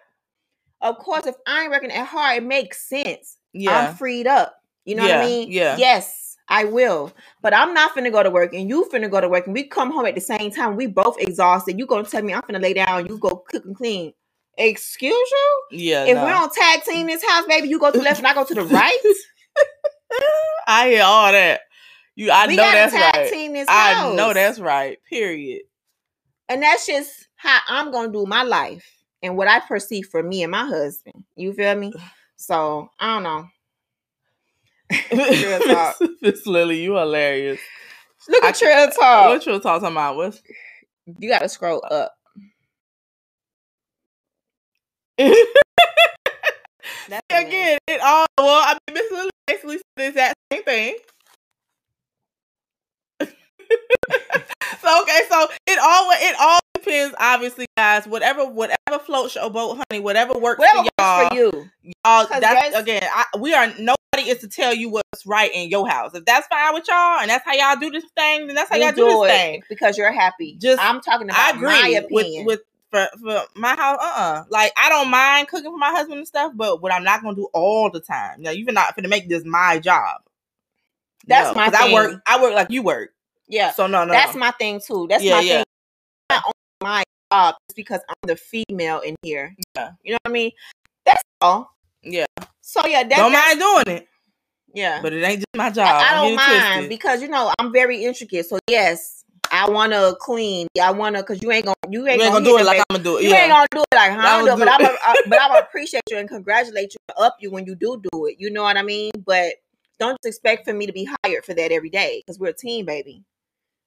Of course, if I ain't working as hard, it makes sense. Yeah, I'm freed up. You know what I mean? yeah. Yes, I will. But I'm not finna go to work and you finna go to work and we come home at the same time. We both exhausted. You gonna tell me I'm finna lay down, you go cook and clean. Excuse you? yeah. if no. we don't tag team this house, baby, you go to the left and I go to the right. I hear all that. You, I we know that's tag right. team this house. I know that's right. Period. and that's just how I'm gonna do my life and what I perceive for me and my husband. You feel me? So I don't know. Talk. Miss Lily, you hilarious. Look I- at Trill Talk. What you talking about? What's You gotta scroll up. That's the name. again? It all well. I mean, Miss Lily basically said the exact same thing. so okay, so it all it all depends, obviously, guys. Whatever whatever floats your boat, honey. Whatever works Whatever for y'all. works for you. y'all that's again I, we are nobody is to tell you what's right in your house if that's fine with y'all and that's how y'all do this thing then that's how You y'all do, do this thing because you're happy. Just- I'm talking about i agree my with opinion. with for, for my house uh-uh like i don't mind cooking for my husband and stuff but what i'm not gonna do all the time now you're not gonna make this my job That's my 'cause i work i work like you work yeah, so no no that's my thing too. That's Yeah, my yeah. thing. My job it's because I'm the female in here. Yeah. You know what I mean? That's all. Yeah. So yeah, that, don't that's, mind doing it yeah. but it ain't just my job I, I Don't it mind twisted. because you know I'm very intricate. So yes, I want to clean. I want to because you ain't gonna you ain't, You ain't gonna, gonna do it like. I'm gonna do it. You Yeah. ain't gonna do it like I how I'm don't doing, but do I'm it. a, I, but I'm gonna appreciate you and congratulate you and up you when you do do it. You know what I mean? But don't just expect for me to be hired for that every day because we're a team, baby.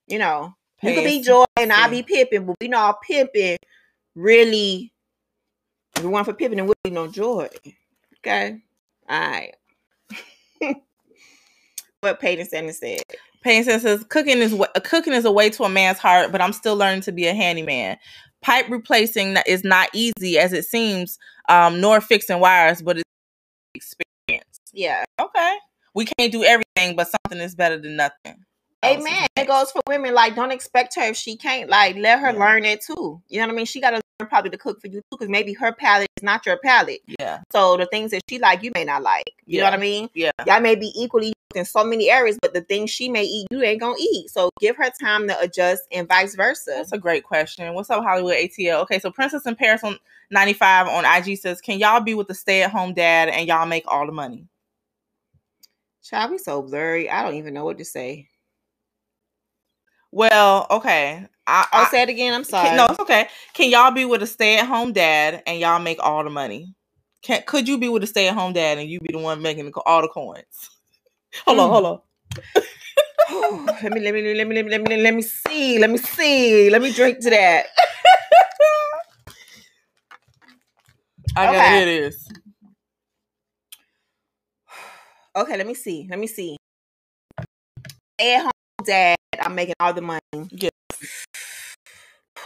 You know, you could be Joy and I see. be Pippin, but we know Pippin really. If we want for Pippin, and we'll be no Joy. Okay, all right. what Peyton Sanders said. Payne says, says cooking is cooking is a way to a man's heart, but I'm still learning to be a handyman. Pipe replacing is not easy as it seems, um, nor fixing wires, but it's experience. Yeah, Okay, we can't do everything, but something is better than nothing. That was his Amen. It goes for women. Like, don't expect her if she can't. Like, let her Yeah. learn it too. You know what I mean? She got to learn probably to cook for you too, because maybe her palate is not your palate. Yeah, So the things that she like, you may not like. You know what I mean? yeah. Y'all may be equally in so many areas, but the things she may eat, you ain't gonna eat. So give her time to adjust, and vice versa. That's a great question. What's up, Hollywood ATL? Okay, so Princess in Paris on 95 on IG says, Can y'all be with the stay at home dad and y'all make all the money? Child, we so blurry. I don't even know what to say. Well, okay. I, I'll I- say it again. I'm sorry. Can, no, it's okay. Can y'all be with a stay at home dad and y'all make all the money? Can could you be with a stay at home dad and you be the one making the, all the coins? Hold on, Mm. hold on. let me let me let me let me let me let me see. Let me see. Let me drink to that. I gotta hear this. Okay, let me see. Let me see. Stay at home dad. I'm making all the money. Yes.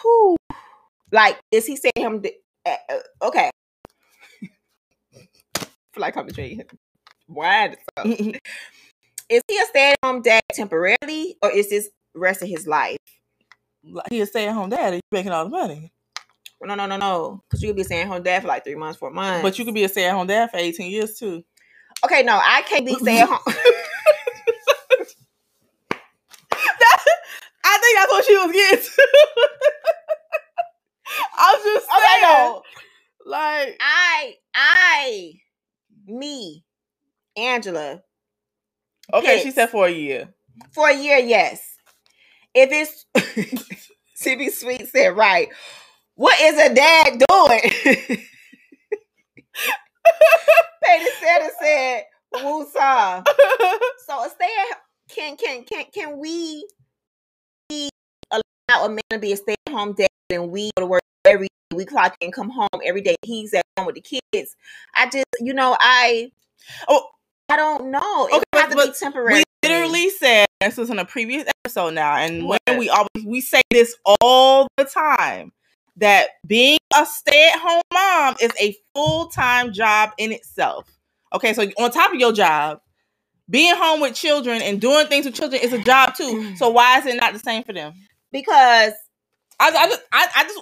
Whew. Like, is he saying him? th- uh, uh, okay. feel like I'm betraying him. Why? Is he a stay at home dad temporarily, or is this rest of his life? He a stay at home dad you making all the money. No, no, no, no. Because you could be a stay-at-home dad for like three months, four months. But you could be a stay at home dad for 18 years too. Okay, no, I can't be stay at home. I think that's what she was getting to. I'm just Okay, saying. no. Like, I, I, me, Angela, okay, she said for a year. for a year, yes. If it's CB Sweet said right. What is a dad doing? Peyton said it said Woosah. So stay at can can can can we allow a man to be a stay at home dad and we go to work every day, we clock in, come home every day. He's at home with the kids. I just you know I Oh. I don't know. It Okay, but- to be temporary. we literally said this was in a previous episode now, and What? when we always we say this all the time that being a stay-at-home mom is a full-time job in itself. Okay, so on top of your job, being home with children and doing things with children is a job too. Mm. So why is it not the same for them? Because I, I just, I, I just,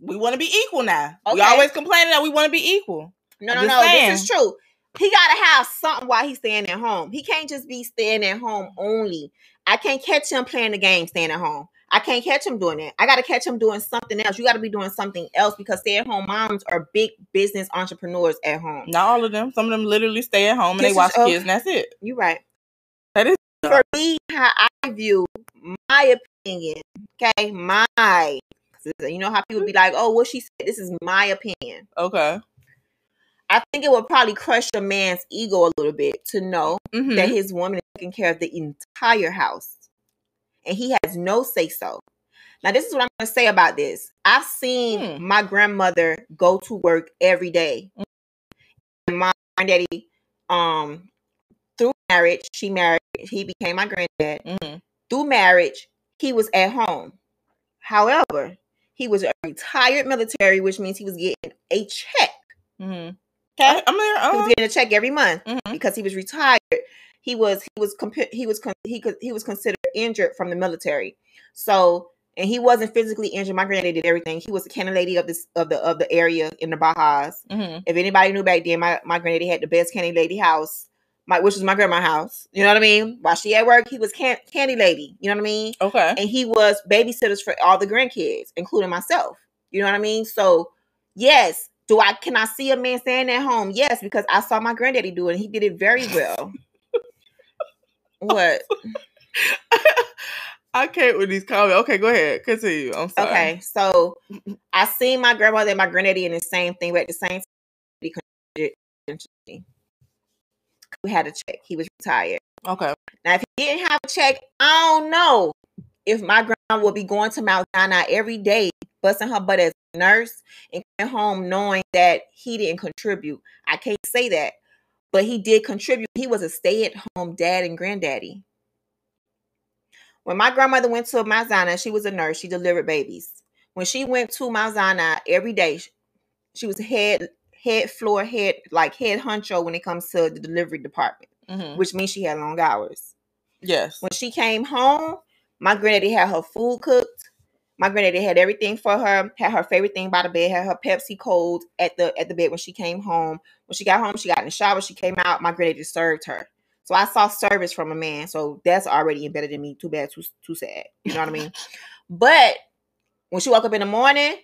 we want to be equal now. We always complaining that we want to be equal. No, I'm no, no. saying. This is true. He gotta have something while he's staying at home. He can't just be staying at home only. I can't catch him playing the game staying at home. I can't catch him doing that. I gotta catch him doing something else. You gotta be doing something else because stay-at-home moms are big business entrepreneurs at home. Not all of them. Some of them literally stay at home and This they watch oh. kids, and that's it. You're right. That is For me, how I view my opinion, okay, my, you know how people be like, oh, what she said. This is my opinion. okay. I think it would probably crush a man's ego a little bit to know Mhm. that his woman is taking care of the entire house and he has no say so. Now, this is what I'm going to say about this. I've seen Hmm. my grandmother go to work every day. And my granddaddy, um, marriage, she married, he became my granddad. Mhm. Through marriage, he was at home. However, he was a retired military, which means he was getting a check. Mhm. Okay. I'm there. He was Uh, getting a check every month mhm. because he was retired. He was he was he was con- he could he was considered injured from the military. So and he wasn't physically injured. My granddad did everything. He was the cannon lady of this of the of the area in the Bajas. Mhm. If anybody knew back then, my my granddaddy had the best candy lady house. My which was my grandma's house. You know what I mean? While she at work, he was can- candy lady. You know what I mean? Okay. and he was babysitters for all the grandkids, including myself. You know what I mean? So, yes, do I can I see a man staying at home? Yes, because I saw my granddaddy do it. and He did it very well. what? I can't with these comments. Okay, go ahead. Continue. I'm sorry. Okay, so I seen my grandmother and my granddaddy in the same thing, but at the same time, had a check. He was retired. Okay. Now, if he didn't have a check, I don't know if my grandma would be going to Mount Sinai every day, busting her butt as a nurse and coming home knowing that he didn't contribute. I can't say that, but he did contribute. He was a stay-at-home dad and granddaddy. When my grandmother went to Mount Sinai, she was a nurse. She delivered babies. When she went to Mount Sinai every day, she was head head floor head like head honcho when it comes to the delivery department, Mhm. which means she had long hours. Yes. When she came home, my granddaddy had her food cooked. My granddaddy had everything for her, had her favorite thing by the bed, had her Pepsi cold at the at the bed when she came home. When she got home, she got in the shower, she came out, my granddaddy served her. So I saw service from a man. So that's already embedded in me. Too bad, too too sad. You know what I mean? But when she woke up in the morning,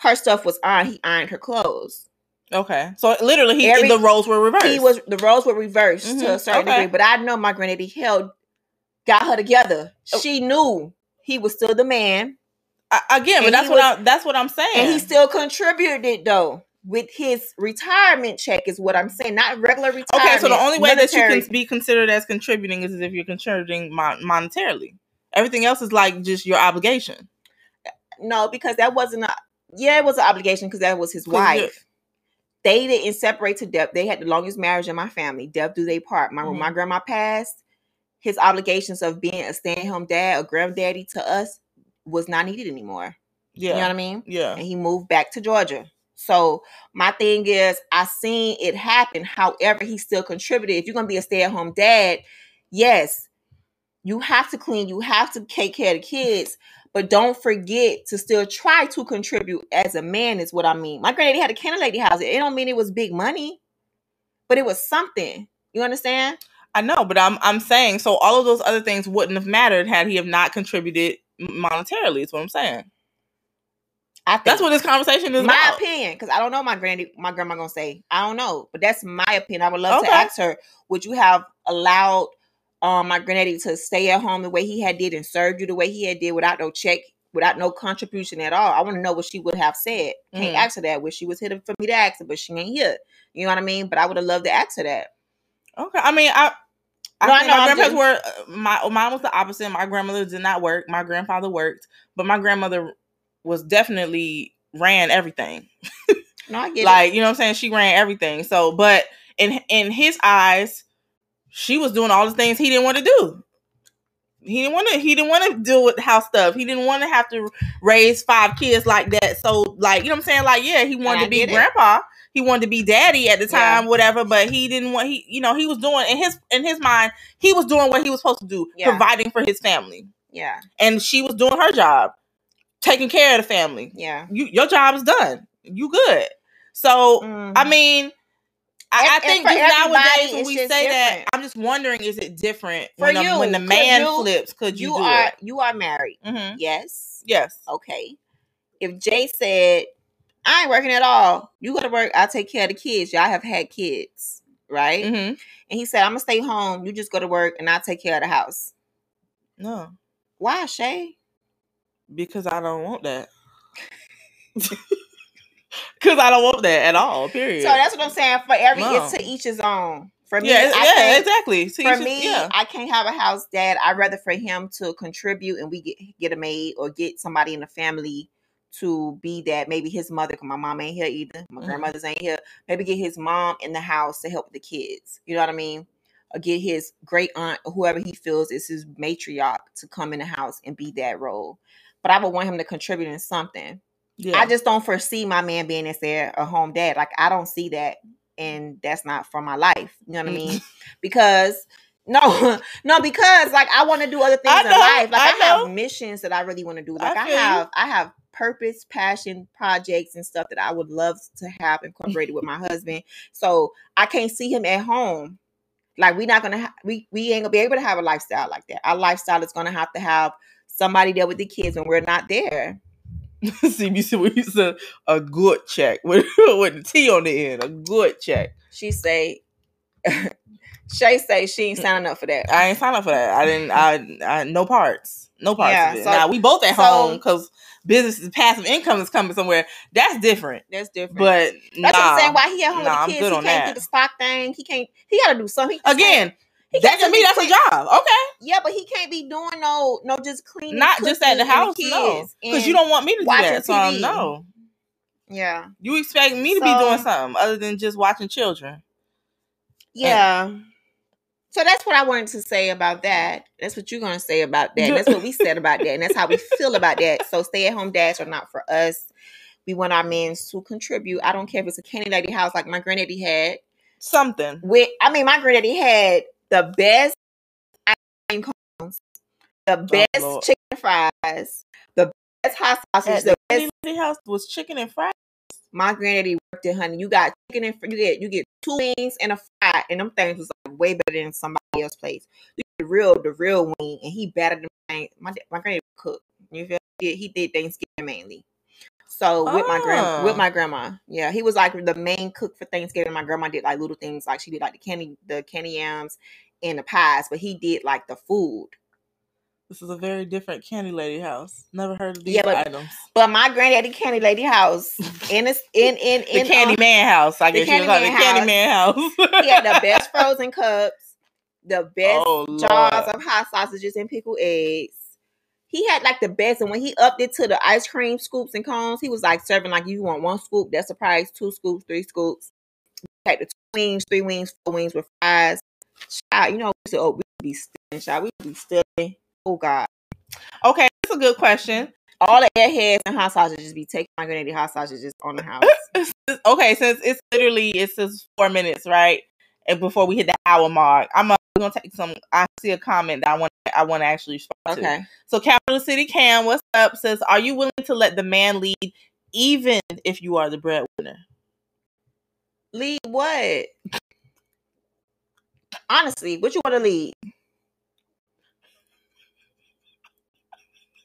her stuff was on. He ironed her clothes. Okay. So literally, he Every- the roles were reversed. He was the roles were reversed to a Mhm, certain okay. degree, but I know my granddaddy held got her together. Oh. She knew he was still the man, I, again, but that's what was- I that's what I'm saying. and he still contributed though with his retirement check. Is what I'm saying, not regular retirement. okay. So the only way that you can be considered as contributing is if you're contributing mon- monetarily. Everything else is like just your obligation. no, because that wasn't a yeah, it was an obligation because that was his wife. They didn't separate to death. They had the longest marriage in my family. Death do they part. My Mm-hmm. my grandma passed, his obligations of being a stay-at-home dad or granddaddy to us was not needed anymore. Yeah. You know what I mean? yeah. And he moved back to Georgia. So my thing is, I seen it happen. However, he still contributed. If you're gonna be a stay-at-home dad, yes, you have to clean, you have to take care of the kids, but don't forget to still try to contribute as a man. Is what I mean. My granddaddy had a candle lady house. It don't mean it was big money, but it was something. You understand? I know, but I'm I'm saying so all of those other things wouldn't have mattered had he have not contributed monetarily. Is what I'm saying. I think That's what this conversation is about. my about. opinion, because I don't know my granny, my grandma gonna say. I don't know, but that's my opinion. I would love Okay. to ask her, would you have allowed um my granddaddy to stay at home the way he had did and served you the way he had did without no check, without no contribution at all? I want to know what she would have said. Can't Mhm. ask her that. Wish she was here for me to ask her, but she ain't here. You know what I mean? But I would have loved to ask her that. Okay, I mean, I. I No, I know, my grandparents were uh, my mine was the opposite. My grandmother did not work. My grandfather worked, but my grandmother was definitely ran everything. No, I get like you know what I'm saying. She ran everything. So, but in in his eyes, she was doing all the things he didn't want to do. He didn't want to. He didn't want to deal with house stuff. He didn't want to have to raise five kids like that. So, like you know what I'm saying. Like yeah, he wanted to be get it. grandpa. He wanted to be daddy at the Yeah. time, whatever. But he didn't want. He you know he was doing in his in his mind. He was doing what he was supposed to do, Yeah. providing for his family. Yeah, and she was doing her job, taking care of the family. yeah. You your job is done. You good. So Mhm. I mean, I, I think for just everybody, nowadays when we say that. I'm just wondering, is it different For when, the, you, when the man you- flips? Could you, you are it? you are married. hmm Yes. Yes. okay, if Jay said, I ain't working at all, you go to work, I'll take care of the kids. Y'all have had kids, right? hmm And he said, I'm gonna stay home, you just go to work and I'll take care of the house. No, Why, Shay? because I don't want that. Because I don't want that at all. Period. So that's what I'm saying. For every No. it's to each his own. For me, yeah, I yeah, can't- exactly. See, for me, yeah. I can't have a house dad. I'd rather for him to contribute and we get get a maid or get somebody in the family to be that. Maybe his mother, because my mom ain't here either. My Mhm. grandmother's ain't here. Maybe get his mom in the house to help the kids. You know what I mean? Or get his great aunt or whoever he feels is his matriarch to come in the house and be that role. But I would want him to contribute in something. Yeah. I just don't foresee my man being as a home dad. Like I don't see that, and that's not for my life. You know what I Mm. mean? because no, no, because like I want to do other things I in life. Like I I, have missions that I really want to do. Like I, you. have, I have purpose, passion, projects, and stuff that I would love to have incorporated with my husband. So I can't see him at home. Like we're not gonna, ha- we we ain't gonna be able to have a lifestyle like that. Our lifestyle is gonna have to have somebody there with the kids when we're not there. CBC we used to a good check with with the T on the end. A good check. She say, Shay say she ain't signing up for that. I ain't signed up for that. I didn't. I, I no parts. No parts Yeah, of it. so- now we both at so- home because business is passive income is coming somewhere. That's different. That's different. But that's what I'm nah. saying. Why he at home Nah, with the kids? He can't that. do the stock thing. He can't. He got to do something. Again, that to me that's a job. Okay, Yeah, but he can't be doing no, no, just cleaning. not just at the house, no, because you don't want me to do that. So TV. no, Yeah, you expect me to be doing something other than just watching children. yeah. So that's what I wanted to say about that. That's what you're gonna say about that. That's what we said about that, and that's how we feel about that. So stay at home dads are not for us. We want our men to contribute. I don't care if it's a candy lady house like my granddaddy had. Something. with I mean my granddaddy had the best ice cream cones, the oh, best Oh, chicken fries, the best hot sausage, At the the best house was chicken and fries. my granddaddy worked it, honey. You got chicken and fr- you get you get two wings and a fry, and them things was like way better than somebody else's place. You get the real the real wing, and he battered them. things. My my granddaddy cooked. You feel? He did Thanksgiving mainly. So with my grand with Oh. my grandma, yeah, he was like the main cook for Thanksgiving. My grandma did like little things, like she did like the candy the candy yams and the pies, but he did like the food. This is a very different candy lady house. Never heard of these Yeah, but- items. But my granddaddy candy lady house in this in in The in Candy um, Man house. I guess you call it the Candy Man house. he had the best frozen cups, the best Oh, jars Lord. of hot sausages and pickled eggs. He had like the best, and when he upped it to the ice cream scoops and cones, he was like serving like you want one scoop, that's a price. Two scoops, three scoops. Like the two wings, three wings, four wings with fries. Child, you know, we to, oh, we be studying, child. We be studying. Oh God, Okay, that's a good question. all the airheads and hot sausages just be taking my granddaddy hot sausages just on the house. Okay, since it's literally it's just four minutes, right? And before we hit the hour mark, I'm uh, gonna take some. I see a comment that I want. I want to actually respond to. Okay. So, Capital City Cam, what's up? Says, are you willing to let the man lead, even if you are the breadwinner? Lead what? Honestly, what you want to lead?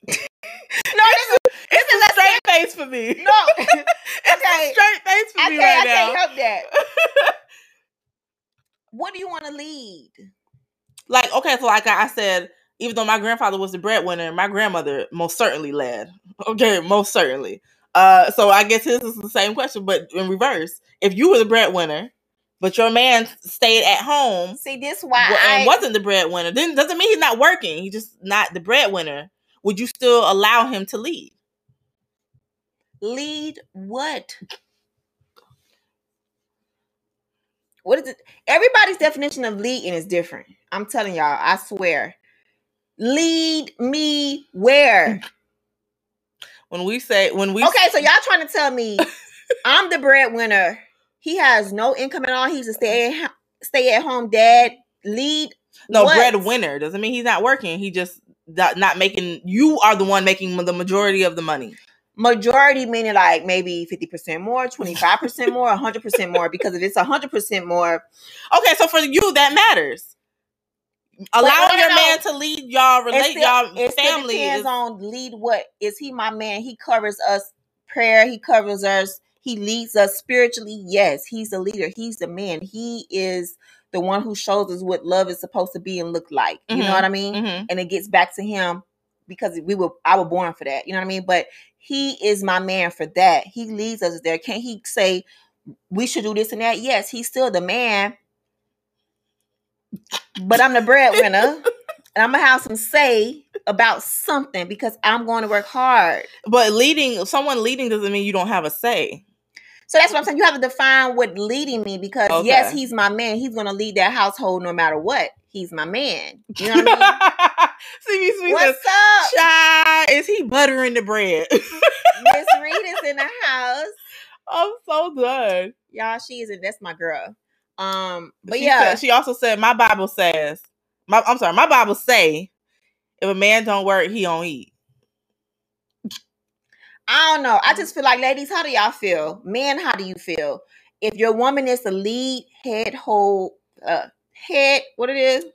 no, this is It's a straight face for me. no. it's a straight face for I me can't, right I can't help that. What do you want to lead? Like okay so like i said even though my grandfather was the breadwinner my grandmother most certainly led. Okay most certainly. Uh so i guess this is the same question but in reverse. If you were the breadwinner but your man stayed at home See, this why wa- I wasn't the breadwinner then doesn't mean he's not working. He's just not the breadwinner. Would you still allow him to lead? Lead what? What is it? Everybody's definition of leading is different. I'm telling y'all, I swear. Lead me where? when we say when we Okay, so y'all trying to tell me I'm the breadwinner. He has no income at all. He's a stay at stay at home dad. Lead no what? breadwinner doesn't mean he's not working he just not, not making you are the one making the majority of the money Majority meaning like maybe 50% more, 25% more, 100% more. Because if it's 100% more, Okay, so for you that matters. Allowing your no. man to lead y'all, relate still, y'all it family. depends Is, on lead what. Is he my man? He covers us prayer. He covers us. He leads us spiritually. Yes, he's the leader. He's the man. He is the one who shows us what love is supposed to be and look like. You know Mhm. what I mean? Mhm. and it gets back to him because we were I was born for that. You know what I mean? But he is my man for that. He leads us there. Can't he say we should do this and that? Yes, he's still the man. But I'm the breadwinner. and I'm gonna have some say about something because I'm going to work hard. But leading, someone leading doesn't mean you don't have a say. So that's what I'm saying. You have to define what leading me because yes, he's my man. He's gonna lead that household no matter what. He's my man. You know what I See, mean? What's up? Child, is he buttering the bread? Miss Reed is in the house. I'm so done. Y'all, she is it. That's my girl. Um, but she yeah, said- she also said, "My Bible says, my I'm sorry, my Bible say, if a man don't work, he don't eat." I don't know. I just feel like, ladies, how do y'all feel? Men, how do you feel? If your woman is the lead head hold uh head, what it is?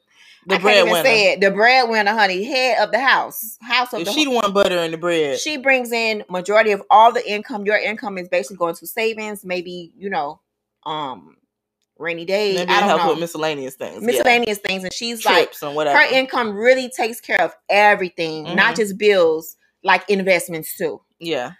The I can't even breadwinner. say it. The breadwinner, honey, head of the house, house of If the. she the one buttering the bread, she brings in majority of all the income. Your income is basically going to savings, maybe you know, um, rainy days. Maybe I don't help know. with miscellaneous things. yeah. miscellaneous things, and she's like, trips and whatever. her income really takes care of everything, not Mhm. just bills, like investments too. Yeah.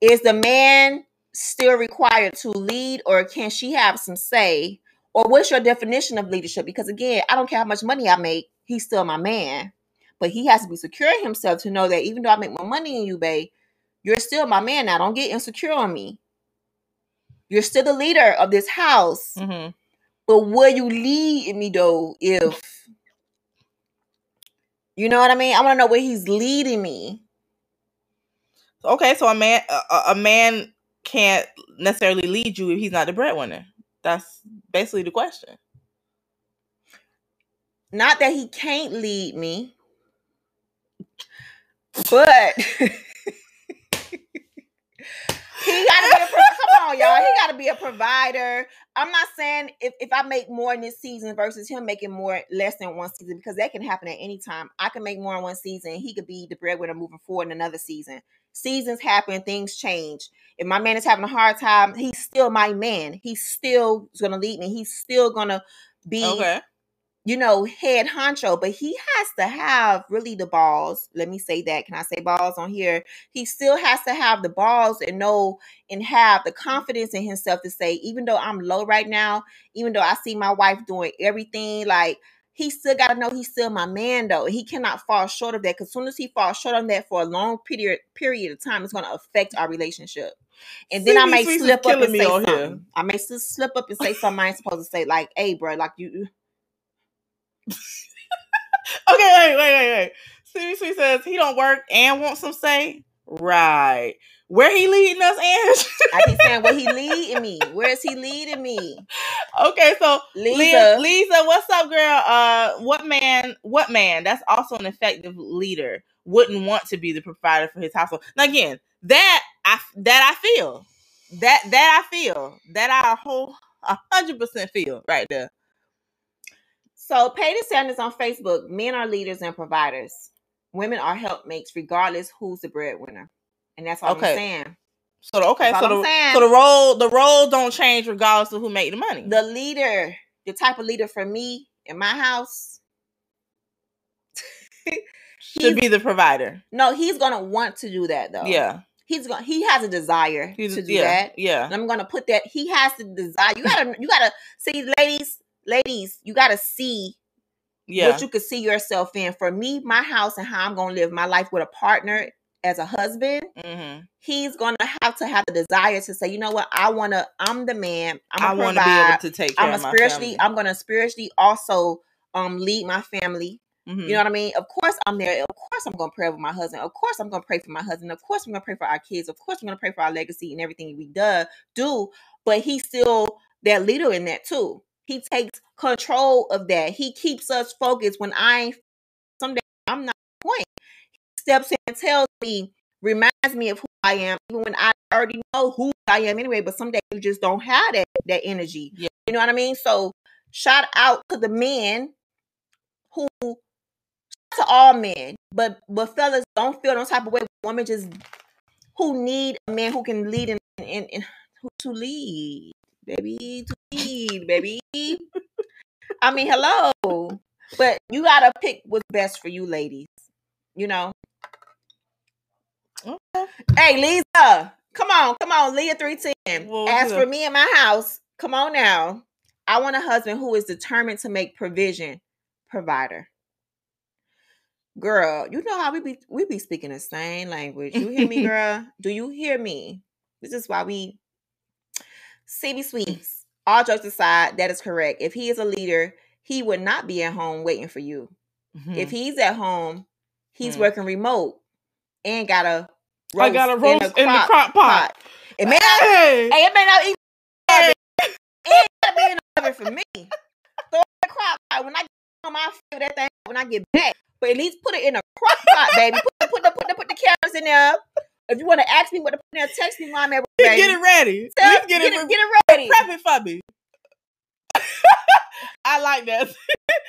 Is the man still required to lead, or can she have some say? Or what's your definition of leadership? Because again, I don't care how much money I make, he's still my man. But he has to be secure himself to know that even though I make more money than you, babe, you're still my man now. Don't get insecure on me. You're still the leader of this house. hmm But will you lead me though? If you know what I mean, I want to know where he's leading me. Okay, so a man a, a- man can't necessarily lead you if he's not the breadwinner. That's basically the question. Not that he can't lead me, but he gotta be a pro- come on, y'all. He gotta be a provider. I'm not saying if, if I make more in this season versus him making more less than one season, because that can happen at any time. I can make more in one season, he could be the breadwinner moving forward in another season. Seasons happen, things change. If my man is having a hard time, he's still my man. He's still gonna lead me. He's still gonna be Okay. you know, head honcho, but he has to have really the balls. Let me say that. Can I say balls on here? He still has to have the balls and know and have the confidence in himself to say, even though I'm low right now, even though I see my wife doing everything, like he still got to know he's still my man though. He cannot fall short of that because soon as he falls short on that for a long period period of time, it's going to affect our relationship. And then I may slip up and say on here. something. I may slip up and say something I ain't supposed to say, like, "Hey, bro, like you." Okay, wait, wait, wait, wait. Seriously says he don't work and want some say. Right. Where he leading us, Ange? I keep saying, "Where he leading me? Where is he leading me?" okay, so Lisa, Lisa, what's up, girl? Uh, what man? What man? That's also an effective leader. Wouldn't want to be the provider for his household. Now, again, that I that I feel, that that I feel, that I whole a hundred percent feel right there. So Peyton Sanders on Facebook, men are leaders and providers. Women are helpmates, regardless who's the breadwinner. And that's all Okay. I'm saying. So okay, That's so the so the role the role don't change regardless of who made the money. The leader, the type of leader for me in my house, Should be the provider. no, he's gonna want to do that though. Yeah, He's gonna he has a desire He's- to do yeah, that. Yeah, And I'm gonna put that he has the desire. You gotta you gotta see, ladies, ladies, you gotta see yeah. what you could see yourself in. For me, my house and how I'm gonna live my life with a partner as a husband, hmm he's gonna have to have the desire to say, you know what, I wanna, I'm the man. I'm I gonna want to be able to take care I'm spiritually. I'm gonna spiritually also um lead my family. Mhm. You know what I mean? Of course I'm there. Of course I'm gonna pray for my husband. Of course I'm gonna pray for my husband. Of course I'm gonna pray for our kids. Of course I'm gonna pray for our legacy and everything we do do. But he's still that leader in that too. He takes control of that. He keeps us focused when I someday I'm not point. Steps in and tells me, reminds me of who I am, even when I already know who I am anyway. But some days you just don't have that that energy. Yeah. You know what I mean? So shout out to the men who to all men, but but fellas don't feel no type of way. Women just who need a man who can lead and in, in, who to lead, baby, to lead, baby. I mean, hello, but you gotta pick what's best for you, ladies. You know. Okay. Hey, Lisa, come on, come on, Leah three ten. What As it? for me and my house, come on now. I want a husband who is determined to make provision, provider. Girl, you know how we be we be speaking the same language. You hear me, girl? Do you hear me? This is why we CB Sweets. All jokes aside, that is correct. If he is a leader, he would not be at home waiting for you. If Mhm. he's at home, he's Hmm. working remote and got a I got a in roast in the crock pot. It may not Hey! Hey, it may not even Hey! it gotta be in the oven for me. Throw it in the crock pot. When I get home, I feel that thing when I get back. But at least put it in a crock pot, baby. Put the put the put the put the carrots in there. If you want to ask me what to put in there, text me while I'm at work. Get it ready. Tell- Let's get, get, it, get it ready. prep it for me. I like that.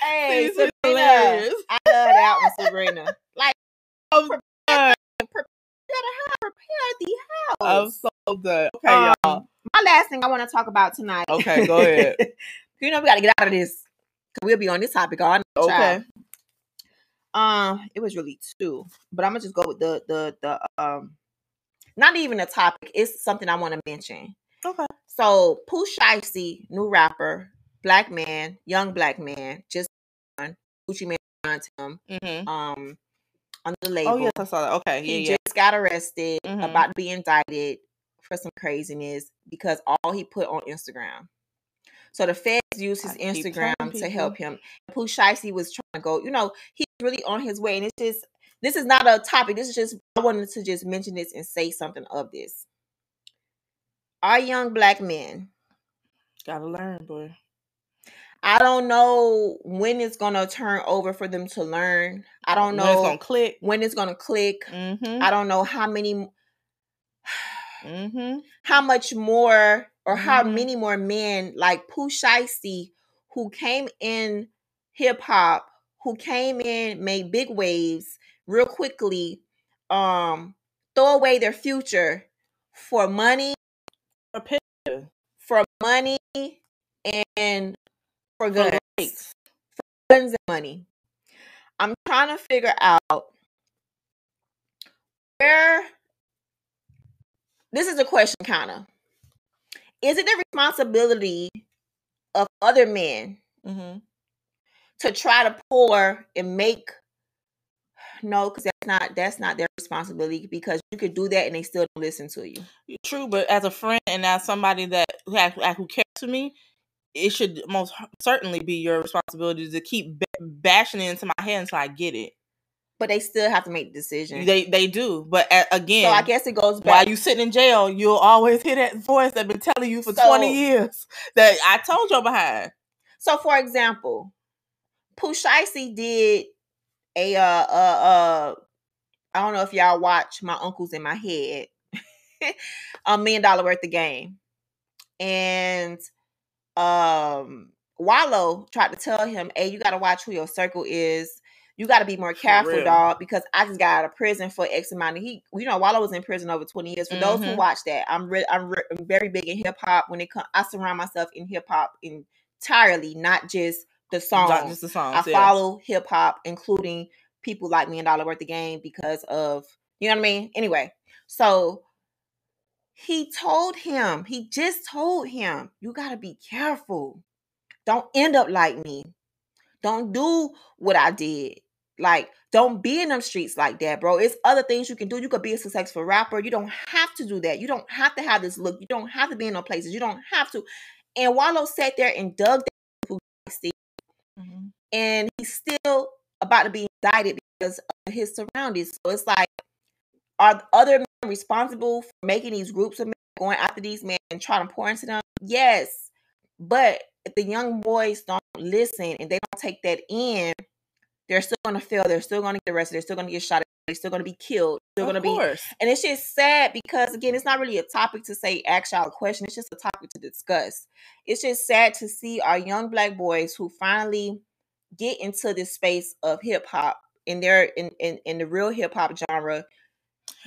Hey, Sabrina. I love that one, Sabrina. Like, I'm um, done. prepare the house. Prepare the I'm so done. Okay, Um, y'all. My last thing I want to talk about tonight. Okay, go ahead. you know we got to get out of this. Cause we'll be on this topic all night. Okay. child. Um, it was really two, but I'm gonna just go with the the the um, not even a topic. It's something I want to mention. Okay. So Pooh Shiesty, new rapper, black man, young black man, just Gucci Mane signed him Mm-hmm. um on the label. Oh yes, I saw that. Okay. he Yeah, yeah. just got arrested, Mhm. about to be indicted for some craziness because all he put on Instagram. So the feds used his I Instagram to help him. Pooh Shiesty was trying to go, you know, he's really on his way. And it's just, this is not a topic. This is just, I wanted to just mention this and say something of this. Our young black men, Gotta learn, boy. I don't know when it's going to turn over for them to learn. I don't When it's know gonna click. when it's going to click. Mm-hmm. I don't know how many Mm-hmm. how much more or how Mhm. many more men like Pooh Shiesty who came in hip hop, who came in, made big waves real quickly, um, throw away their future for money, for money, and for For guns, likes. guns and money. I'm trying to figure out where this is a question kind of is it the responsibility of other men Mm-hmm. to try to pour and make no because that's not that's not their responsibility because you could do that and they still don't listen to you True, but as a friend and as somebody that who, has, who cares to me, it should most certainly be your responsibility to keep b- bashing it into my head until I get it. but they still have to make decisions. They they do, but a- again, so i guess it goes back. while you sitting in jail, you'll always hear that voice that been telling you for So- twenty years that I told you behind. so for example Shiesty did a uh uh uh i don't know if y'all watch my uncle's in my head a million dollar worth of game and um Wallo tried to tell him, "Hey, you got to watch who your circle is. You got to be more careful, dog, because I just got out of prison for X amount of he. You know, Wallo was in prison over twenty years. For those who Mhm. watch that, I'm re- I'm, re- I'm very big in hip hop. When it comes, I surround myself in hip hop entirely, not just the songs. Not just the songs. I yeah. follow hip hop, including people like me and Dollar Worth the Game because of you know what I mean. Anyway, so he told him, he just told him, you gotta be careful. Don't end up like me. Don't do what I did. Like, don't be in them streets like that, bro. It's other things you can do. You could be a successful rapper. You don't have to do that. You don't have to have this look. You don't have to be in no places. You don't have to. And Wallo sat there and dug that Mhm. and he's still about to be indicted because of his surroundings. So it's like, are other responsible for making these groups of men going after these men and trying to pour into them? Yes. But if the young boys don't listen and they don't take that in, they're still going to fail. They're still going to get arrested. They're still going to get shot. They're still going to be killed. They're going to Of be and it's just sad because again, it's not really a topic to say ask y'all a question. It's just a topic to discuss. It's just sad to see our young black boys who finally get into this space of hip hop in their in, in in the real hip hop genre.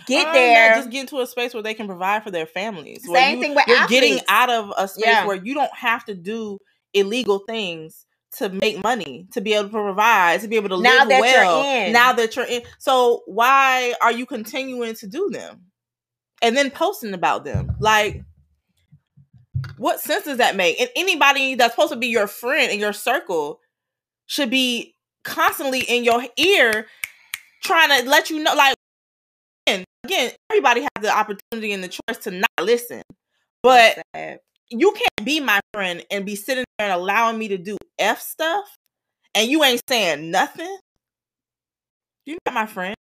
Get Or there. Just get into a space where they can provide for their families. Same you- thing with you're getting out of a space Yeah. where you don't have to do illegal things to make money, to be able to provide, to be able to Now live that you're well. in. Now that you're in. So why are you continuing to do them? And then posting about them? Like what sense does that make? And anybody that's supposed to be your friend in your circle should be constantly in your ear trying to let you know like again, everybody has the opportunity and the choice to not listen but you can't be my friend and be sitting there and allowing me to do f stuff and you ain't saying nothing? You're not my friend.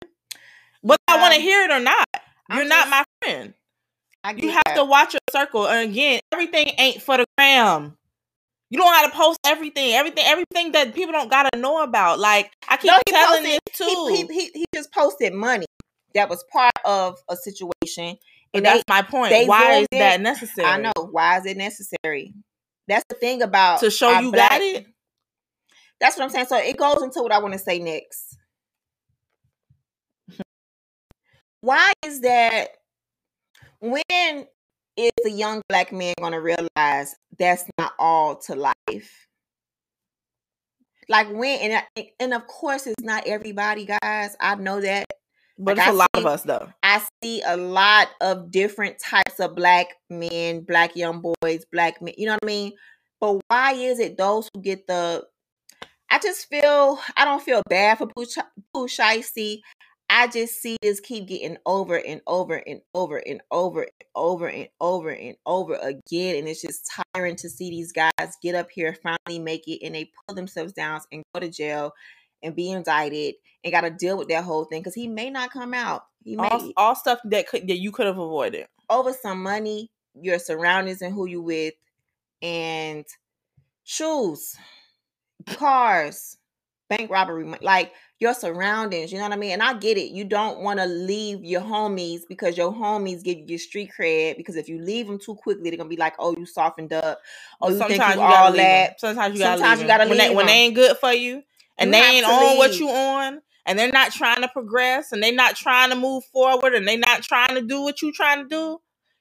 Whether i want to hear it or not you're not my friend. I you have that. to watch your circle and again everything ain't for the gram. You don't gotta post everything everything everything that people don't gotta know about like i keep No, telling posted- this too He, he, he, he just posted money that was part of a situation. And that's they, my point why is in. that necessary I know. Why is it necessary? That's the thing about to show you black- got it That's what I'm saying. So it goes into what I want to say next. Why is that when is a young black man going to realize that's not all to life? Like when and I- and of course it's not everybody, guys. I know that. But Like, it's a I lot see- of us though. I see a lot of different types of black men, black young boys, black men. You know what I mean? But why is it those who get the? I just feel I don't feel bad for Pooh Ch- Pooh Shiesty. I just see this keep getting over and over and over and over and over and over and over again, and it's just tiring to see these guys get up here, finally make it, and they pull themselves down and go to jail and be indicted and got to deal with that whole thing because he may not come out. He may All, all stuff that could that you could have avoided. over some money, your surroundings and who you with, and shoes, cars, bank robbery, like your surroundings. You know what I mean? And I get it. You don't want to leave your homies because your homies give you your street cred. Because if you leave them too quickly, they're gonna be like, "Oh, you softened up. Oh, you think you gotta all that." Sometimes you gotta Sometimes leave you gotta 'em. when they, leave when they ain't good for you and You they ain't to on what you on and they're not trying to progress and they're not trying to move forward and they're not trying to do what you trying to do.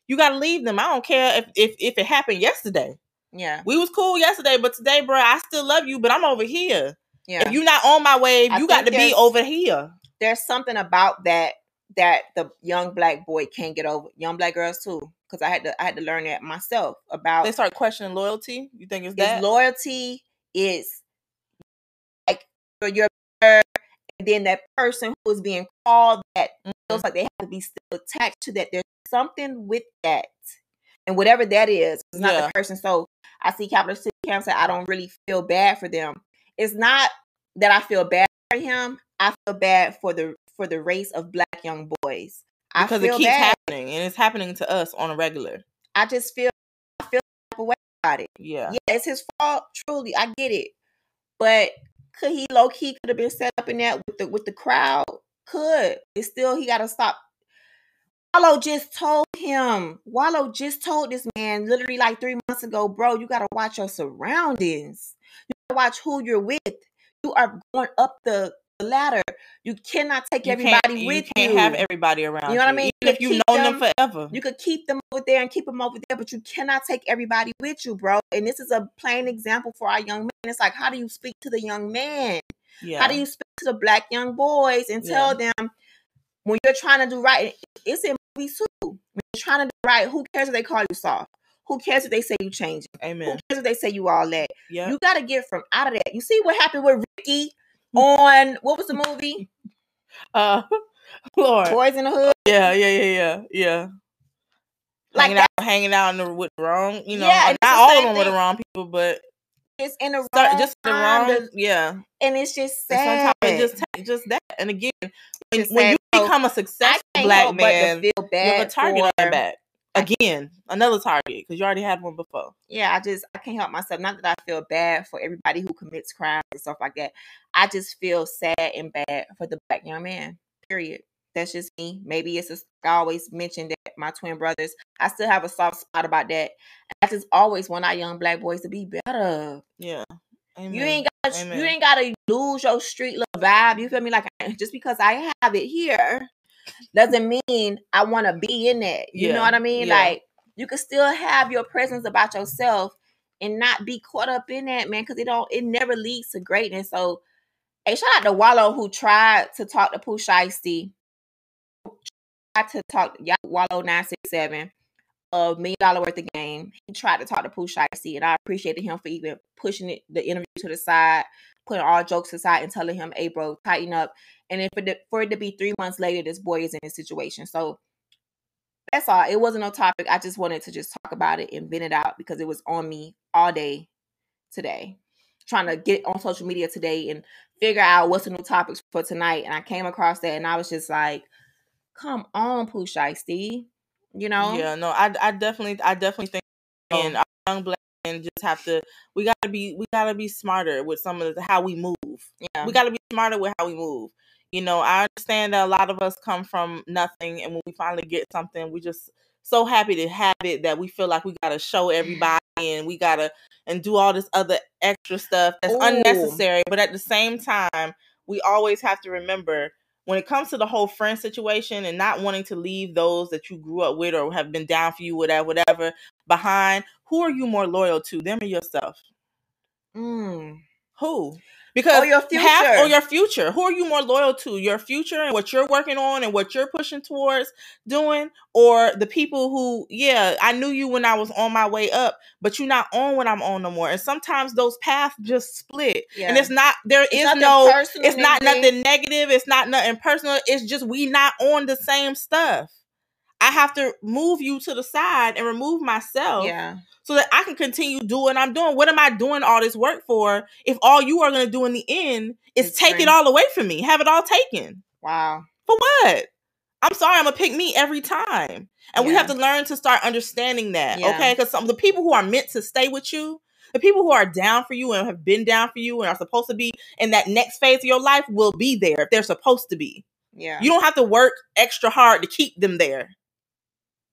You gotta leave them. I don't care if if, if it happened yesterday. Yeah, We was cool yesterday, but today, bro, I still love you, but I'm over here. yeah. If you not on my wave, I you got to be over here. there's something about that that the young black boy can't get over. Young black girls too, because I had to I had to learn that myself about They start questioning loyalty. You think it's is that? loyalty is for your and then that person who is being called that Mm-hmm. feels like they have to be still attached to that. There's something with that. And whatever that is, it's not Yeah. the person. So I see Capital City say I don't really feel bad for them. It's not that I feel bad for him. I feel bad for the for the race of black young boys. I because it keeps bad. happening and it's happening to us on a regular. I just feel I feel type of way about it. Yeah. Yeah, it's his fault. Truly, I get it. But could he low key could have been set up in that with the with the crowd? Could. It's still he gotta stop. Wallo just told him. Wallo just told this man literally like three months ago, bro. You gotta watch your surroundings. You gotta watch who you're with. You are going up the ladder. You cannot take You everybody with you can't have everybody around. You know what I mean? If you know them them- forever. you could keep them over there and keep them over there, but you cannot take everybody with you, bro. And this is a plain example for our young men. It's like, how do you speak to the young man? yeah. How do you speak to the black young boys and Yeah. tell them when you're trying to do right? It's in movies too. When you're trying to do right, who cares if they call you soft? Who cares if they say you changing? Amen. Who cares if they say you all that? Yeah. You got to get from out of that. You see what happened with Ricky on what was the movie? Uh, Lord. Boyz n the Hood. Yeah, yeah, yeah, yeah, yeah. Like hanging that. out, hanging out in the, with the wrong, you know, Yeah, not all of them with the wrong people, but It's in the start, wrong just the wrong, to- yeah. and it's just And sad. sometimes it just ta- just that. And again, when, when you So, become a successful black man, feel you bad have a target on your back. Again, another target because you already had one before. Yeah, I just I can't help myself. Not that I feel bad for everybody who commits crimes and stuff like that. I just feel sad and bad for the black young man. Period. That's just me. Maybe it's just I always mention that my twin brothers. I still have a soft spot about that. I just always want our young black boys to be better. Yeah. Amen. You ain't got you ain't gotta lose your street little vibe. You feel me? Like just because I have it here doesn't mean I want to be in that. You know what I mean? yeah. Like you can still have your presence about yourself and not be caught up in that, man, because it don't it never leads to greatness. So hey, shout out to Wallo who tried to talk to Pooh Shiesty. Tried to talk yeah, Wallo 967 of million dollar worth of game. He tried to talk to Pooh Shiesty, and I appreciated him for even pushing it the interview to the side, putting all jokes aside, and telling him, "Hey, bro, tighten up." And then for, the, for it to be three months later, this boy is in this situation. So that's all. It wasn't no topic. I just wanted to just talk about it and vent it out because it was on me all day today, trying to get on social media today and figure out what's the new topics for tonight. And I came across that, and I was just like, "Come on, Pooh Shiesty." You know? Yeah, no, I, I definitely, I definitely think, Oh. and our young black men just have to, we gotta be, we gotta be smarter with some of the how we move. Yeah. We gotta be smarter with how we move. You know, I understand that a lot of us come from nothing, and when we finally get something, we just so happy to have it that we feel like we gotta show mm-hmm. everybody, and we gotta and do all this other extra stuff that's Ooh. unnecessary. But at the same time, we always have to remember when it comes to the whole friend situation and not wanting to leave those that you grew up with or have been down for you, whatever, whatever, behind, who are you more loyal to, them or yourself? Mm. Who? Because Or your half- future. or your future. Who are you more loyal to? Your future and what you're working on and what you're pushing towards doing, or the people who, yeah, I knew you when I was on my way up, but you're not on when I'm on no more. And sometimes those paths just split. Yeah. And it's not there It's is no it's not nothing negative, it's not nothing personal. It's just we not on the same stuff. I have to move you to the side and remove myself Yeah. so that I can continue doing what I'm doing. What am I doing all this work for if all you are going to do in the end is It's take it all away from me, have it all taken? Wow. For what? I'm sorry, I'm gonna pick me every time, and we have to learn to start understanding that, Yeah. okay? Because some of the people who are meant to stay with you, the people who are down for you and have been down for you and are supposed to be in that next phase of your life will be there if they're supposed to be. Yeah. You don't have to work extra hard to keep them there.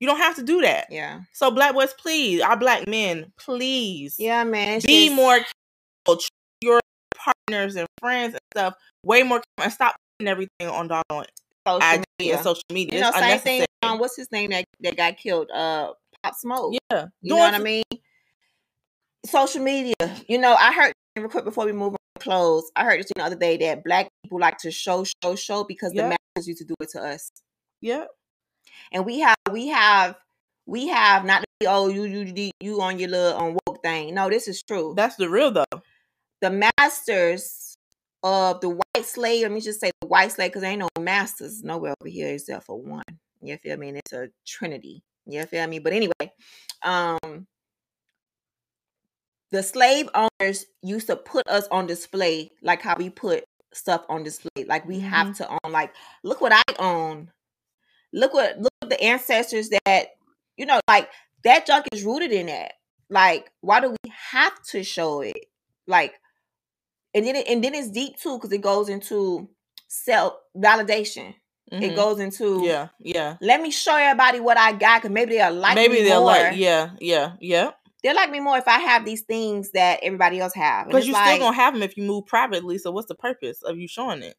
You don't have to do that. yeah. So, black boys, please, our black men, please, Yeah, man. be just- more careful. Your partners and friends and stuff way more careful and stop putting everything on doggone social IG media. and social media. You know, It's same thing. Um, what's his name that, that got killed? Uh, Pop Smoke. Yeah, You know what I mean? Social media. You know, I heard real quick before we move on to close. I heard this the other day that black people like to show, show, show because Yeah. the masters used to do it to us, Yeah, and we have, we have, we have not to be oh you you you- on your little on woke thing. No, this is true. that's the real though. the masters of the white slave. Let me just say the white slave because ain't no masters nowhere over here except for one. You feel me? And it's a trinity. You feel me? But anyway, um, the slave owners used to put us on display like how we put stuff on display. Like we have to own. Like look what I own. Look what look at the ancestors that you know. Like that junk is rooted in that. Like why do we have to show it? Like and then it, and then it's deep too because it goes into self validation. It Mhm. goes into Yeah, yeah. Let me show everybody what I got because maybe they'll like Maybe me they'll more. like, yeah, yeah, yeah. They'll like me more if I have these things that everybody else have. Because it's you like, still gonna have them if you move privately. So what's the purpose of you showing it?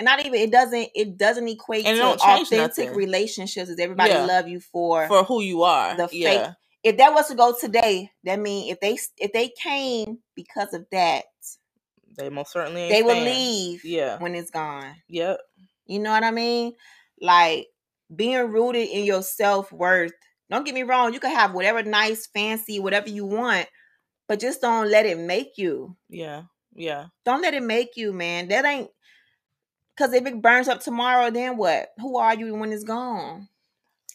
And not even it doesn't it doesn't equate And to authentic nothing. relationships. Is everybody Yeah. love you for, For who you are. the fake yeah. If that was to go today, that mean if they if they came because of that, They most certainly they will leave Yeah. when it's gone. Yep. You know what I mean? Like being rooted in your self worth. Don't get me wrong, you can have whatever nice, fancy, whatever you want, but just don't let it make you. Yeah. Yeah. Don't let it make you, man. That ain't because if it burns up tomorrow, then what? Who are you when it's gone?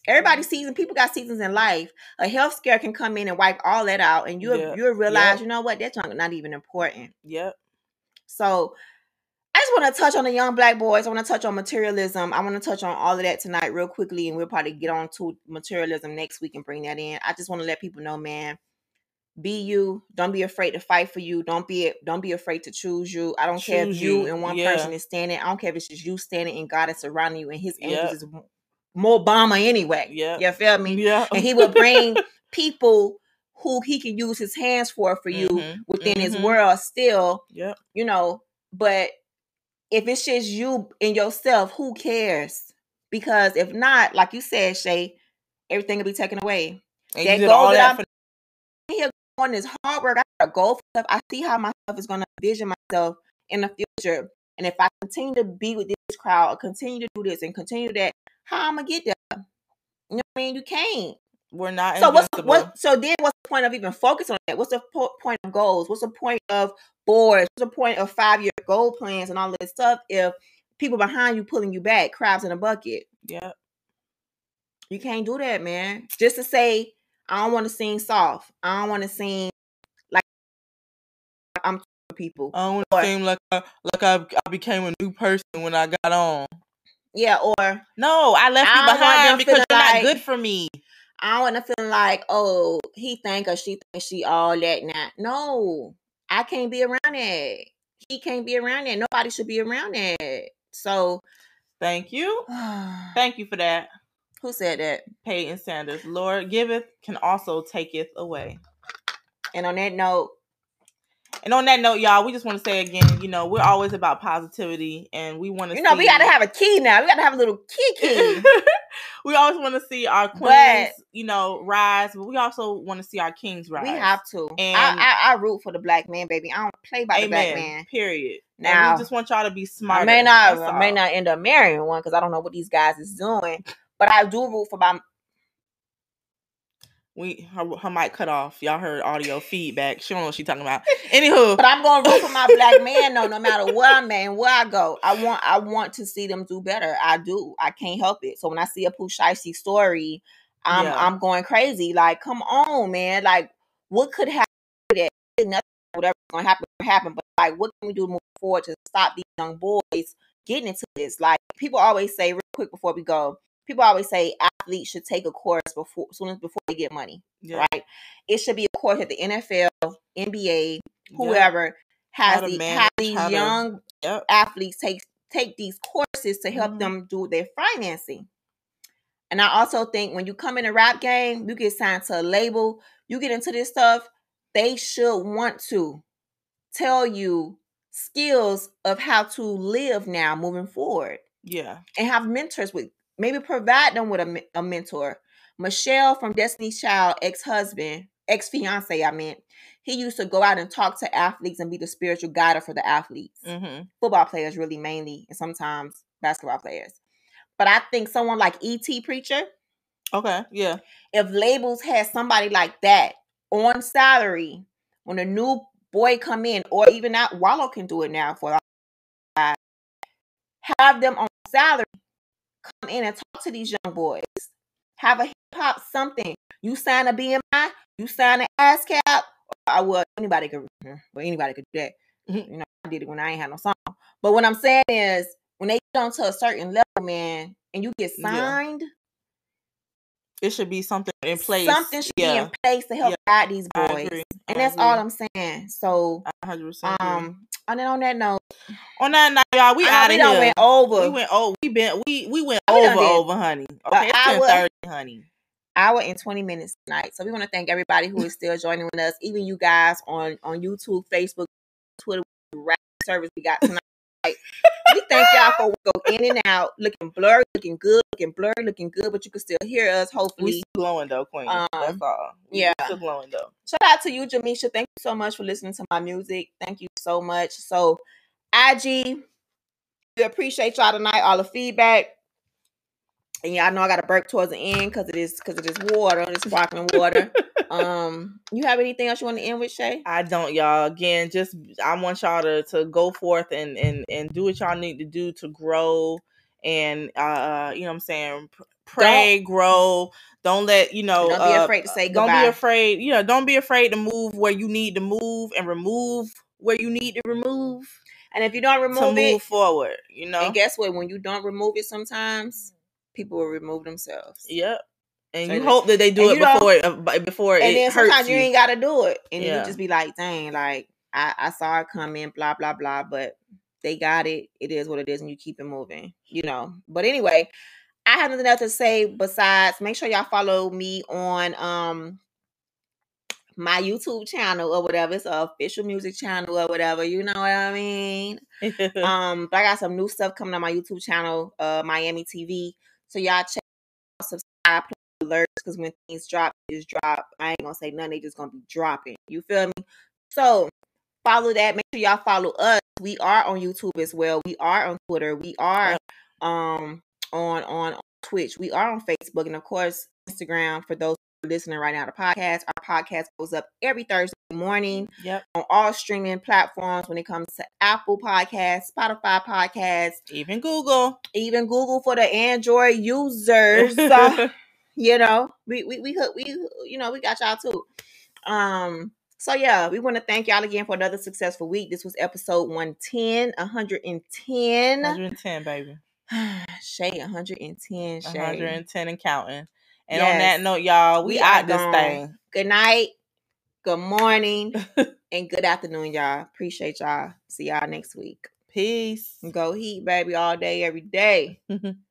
Everybody season, people got seasons in life. A health scare can come in and wipe all that out, and you Yeah. you'll realize, Yep. you know what, that's not even important. Yep. So I just want to touch on the young black boys. I want to touch on materialism. I want to touch on all of that tonight real quickly, and we'll probably get on to materialism next week and bring that in. I just want to let people know, man, be you. Don't be afraid to fight for you. Don't be don't be afraid to choose you. I don't care if you you. and one Yeah. person is standing. I don't care if it's just you standing and God is surrounding you and his Yep. angels is more bomber anyway. yeah You feel me? Yeah. And he will bring people who he can use his hands for for you Mhm, within his mhm. world still yeah you know, but if it's just you and yourself, who cares? Because if not, like you said, Shay, everything will be taken away. And That goal all that that I'm- for Here on this hard work, I got a goal for stuff. I see how myself is gonna vision myself in the future. And if I continue to be with this crowd or continue to do this and continue that, how I'm gonna get there? You know what I mean? You can't. we're not So what's what? So then, what's the point of even focus on that? What's the po- point of goals? What's the point of boards? What's the point of five year goal plans and all this stuff if people behind you pulling you back, crabs in a bucket? Yep. You can't do that, man. Just to say, I don't want to seem soft. I don't want to seem like I'm people. I don't want to seem like I, like I, I became a new person when I got on. Yeah, or No, I left I you behind because you're like- not good for me. I don't want to feel like, oh, he think or she think she all that now. No, I can't be around that. He can't be around that. Nobody should be around that. So, Thank you. Thank you for that, said that? Peyton Sanders. Lord giveth can also taketh away. And on that note, And on that note, y'all, we just want to say again, you know, we're always about positivity, and we want to. You know, we got to have a key now. We got to have a little key key. we always want to see our queens, But- you know, rise, but we also want to see our kings rise. we have to. And- I, I, I root for the black man, baby. I don't play by the black man. Period. Now Now- we just want y'all to be smart. I may not, I may not end up marrying one because I don't know what these guys is doing. But I do root for my. We her, her mic cut off. Y'all heard audio feedback. She don't know what she talking about. Anywho, But I'm going to root for my black man though, no matter where I'm at and where I go. I want, I want to see them do better. I do. I can't help it. So when I see a Pooh story, I'm, Yeah. I'm going crazy. Like, come on, man. Like, what could happen? that? Nothing. Whatever's going to happen, happen. But like, what can we do to move forward to stop these young boys getting into this? Like, people always say, real quick before we go. People always say athletes should take a course before, as soon as before they get money yeah, right? It should be a course at the NFL, NBA, yeah, whoever has the manage, have these to- young Yep. athletes take take these courses to help Mhm. them do their financing. And I also think when you come in a rap game, you get signed to a label, you get into this stuff, they should want to tell you skills of how to live now moving forward yeah, and have mentors with maybe provide them with a, a mentor. Michelle from Destiny's Child, ex-husband, ex-fiance, I meant, he used to go out and talk to athletes and be the spiritual guide for the athletes. hmm Football players really mainly, and sometimes basketball players. But I think someone like E.T. Preacher, Okay, yeah, if labels had somebody like that on salary when a new boy come in, or even that Wallo can do it now for have them on salary, come in and talk to these young boys. Have a hip hop something. You sign a BMI, you sign an ASCAP. I well anybody could well anybody could do that. Mhm. You know, I did it when I ain't had no song. But what I'm saying is when they get onto a certain level, man, and you get Yeah. signed, it should be something in place. Something should yeah, be in place to help Yeah. guide these boys. And that's all I'm saying. So 100% um and then on that note, On that night, y'all, we I out of done We went over We went over. We been we we went We over over, honey. Okay, ten thirty, honey. hour and 20 minutes tonight. So we want to thank everybody who is still joining with us, even you guys on on YouTube, Facebook, Twitter, rap service we got tonight. Thank y'all for go in and out, looking blurry, looking good, looking blurry, looking good, but you can still hear us. Hopefully, We still glowing though, Queen. Um, That's all. We yeah. still glowing though. shout out to you, Jamisha. Thank you so much for listening to my music. Thank you so much. So, IG, we appreciate y'all tonight, all the feedback. And y'all know I got to burp towards the end because it is because it is water, it's sparkling water. um, you have anything else you want to end with, Shay? I don't, y'all. Again, just I want y'all to to go forth and and and do what y'all need to do to grow and uh you know what I'm saying pr- pray, grow. Don't let you know. Don't be uh, afraid to say Don't goodbye. be afraid. You know, don't be afraid to move where you need to move and remove where you need to remove And if you don't to remove move it, forward. You know. and guess what? When you don't remove it, sometimes people will remove themselves. Yep. And So you the- hope that they do it you don't- before it, uh, b- before And it then hurts sometimes you you. ain't got to do it, and Yeah. you just be like, "Dang, like I, I saw it coming, blah blah blah." But they got it. It is what it is, and you keep it moving, you know. But anyway, I have nothing else to say besides make sure y'all follow me on um my YouTube channel or whatever. It's an official music channel or whatever. You know what I mean? um, but I got some new stuff coming on my YouTube channel, uh, Miami TV. So y'all check, out, subscribe, alerts because when things drop, they just drop. I ain't gonna say nothing; they just gonna be dropping. You feel me? So follow that. Make sure y'all follow us. We are on YouTube as well. We are on Twitter. We are um on on, on Twitch. We are on Facebook and of course Instagram for those listening right now to podcast. Our podcast goes up every Thursday morning yep. on all streaming platforms when it comes to Apple Podcasts, Spotify Podcasts, Even Google. even Google for the Android users. uh, you know, we we we hook- we you know we got y'all too. Um. So yeah, we want to thank y'all again for another successful week. This was episode 110, 110. 110, baby. Shay, 110. Shay. 110 and counting. And on that note, y'all, we, We out this gone. thing. Good night, good morning, and good afternoon, y'all. Appreciate y'all. See y'all next week. Peace. Go heat, baby, all day, every day.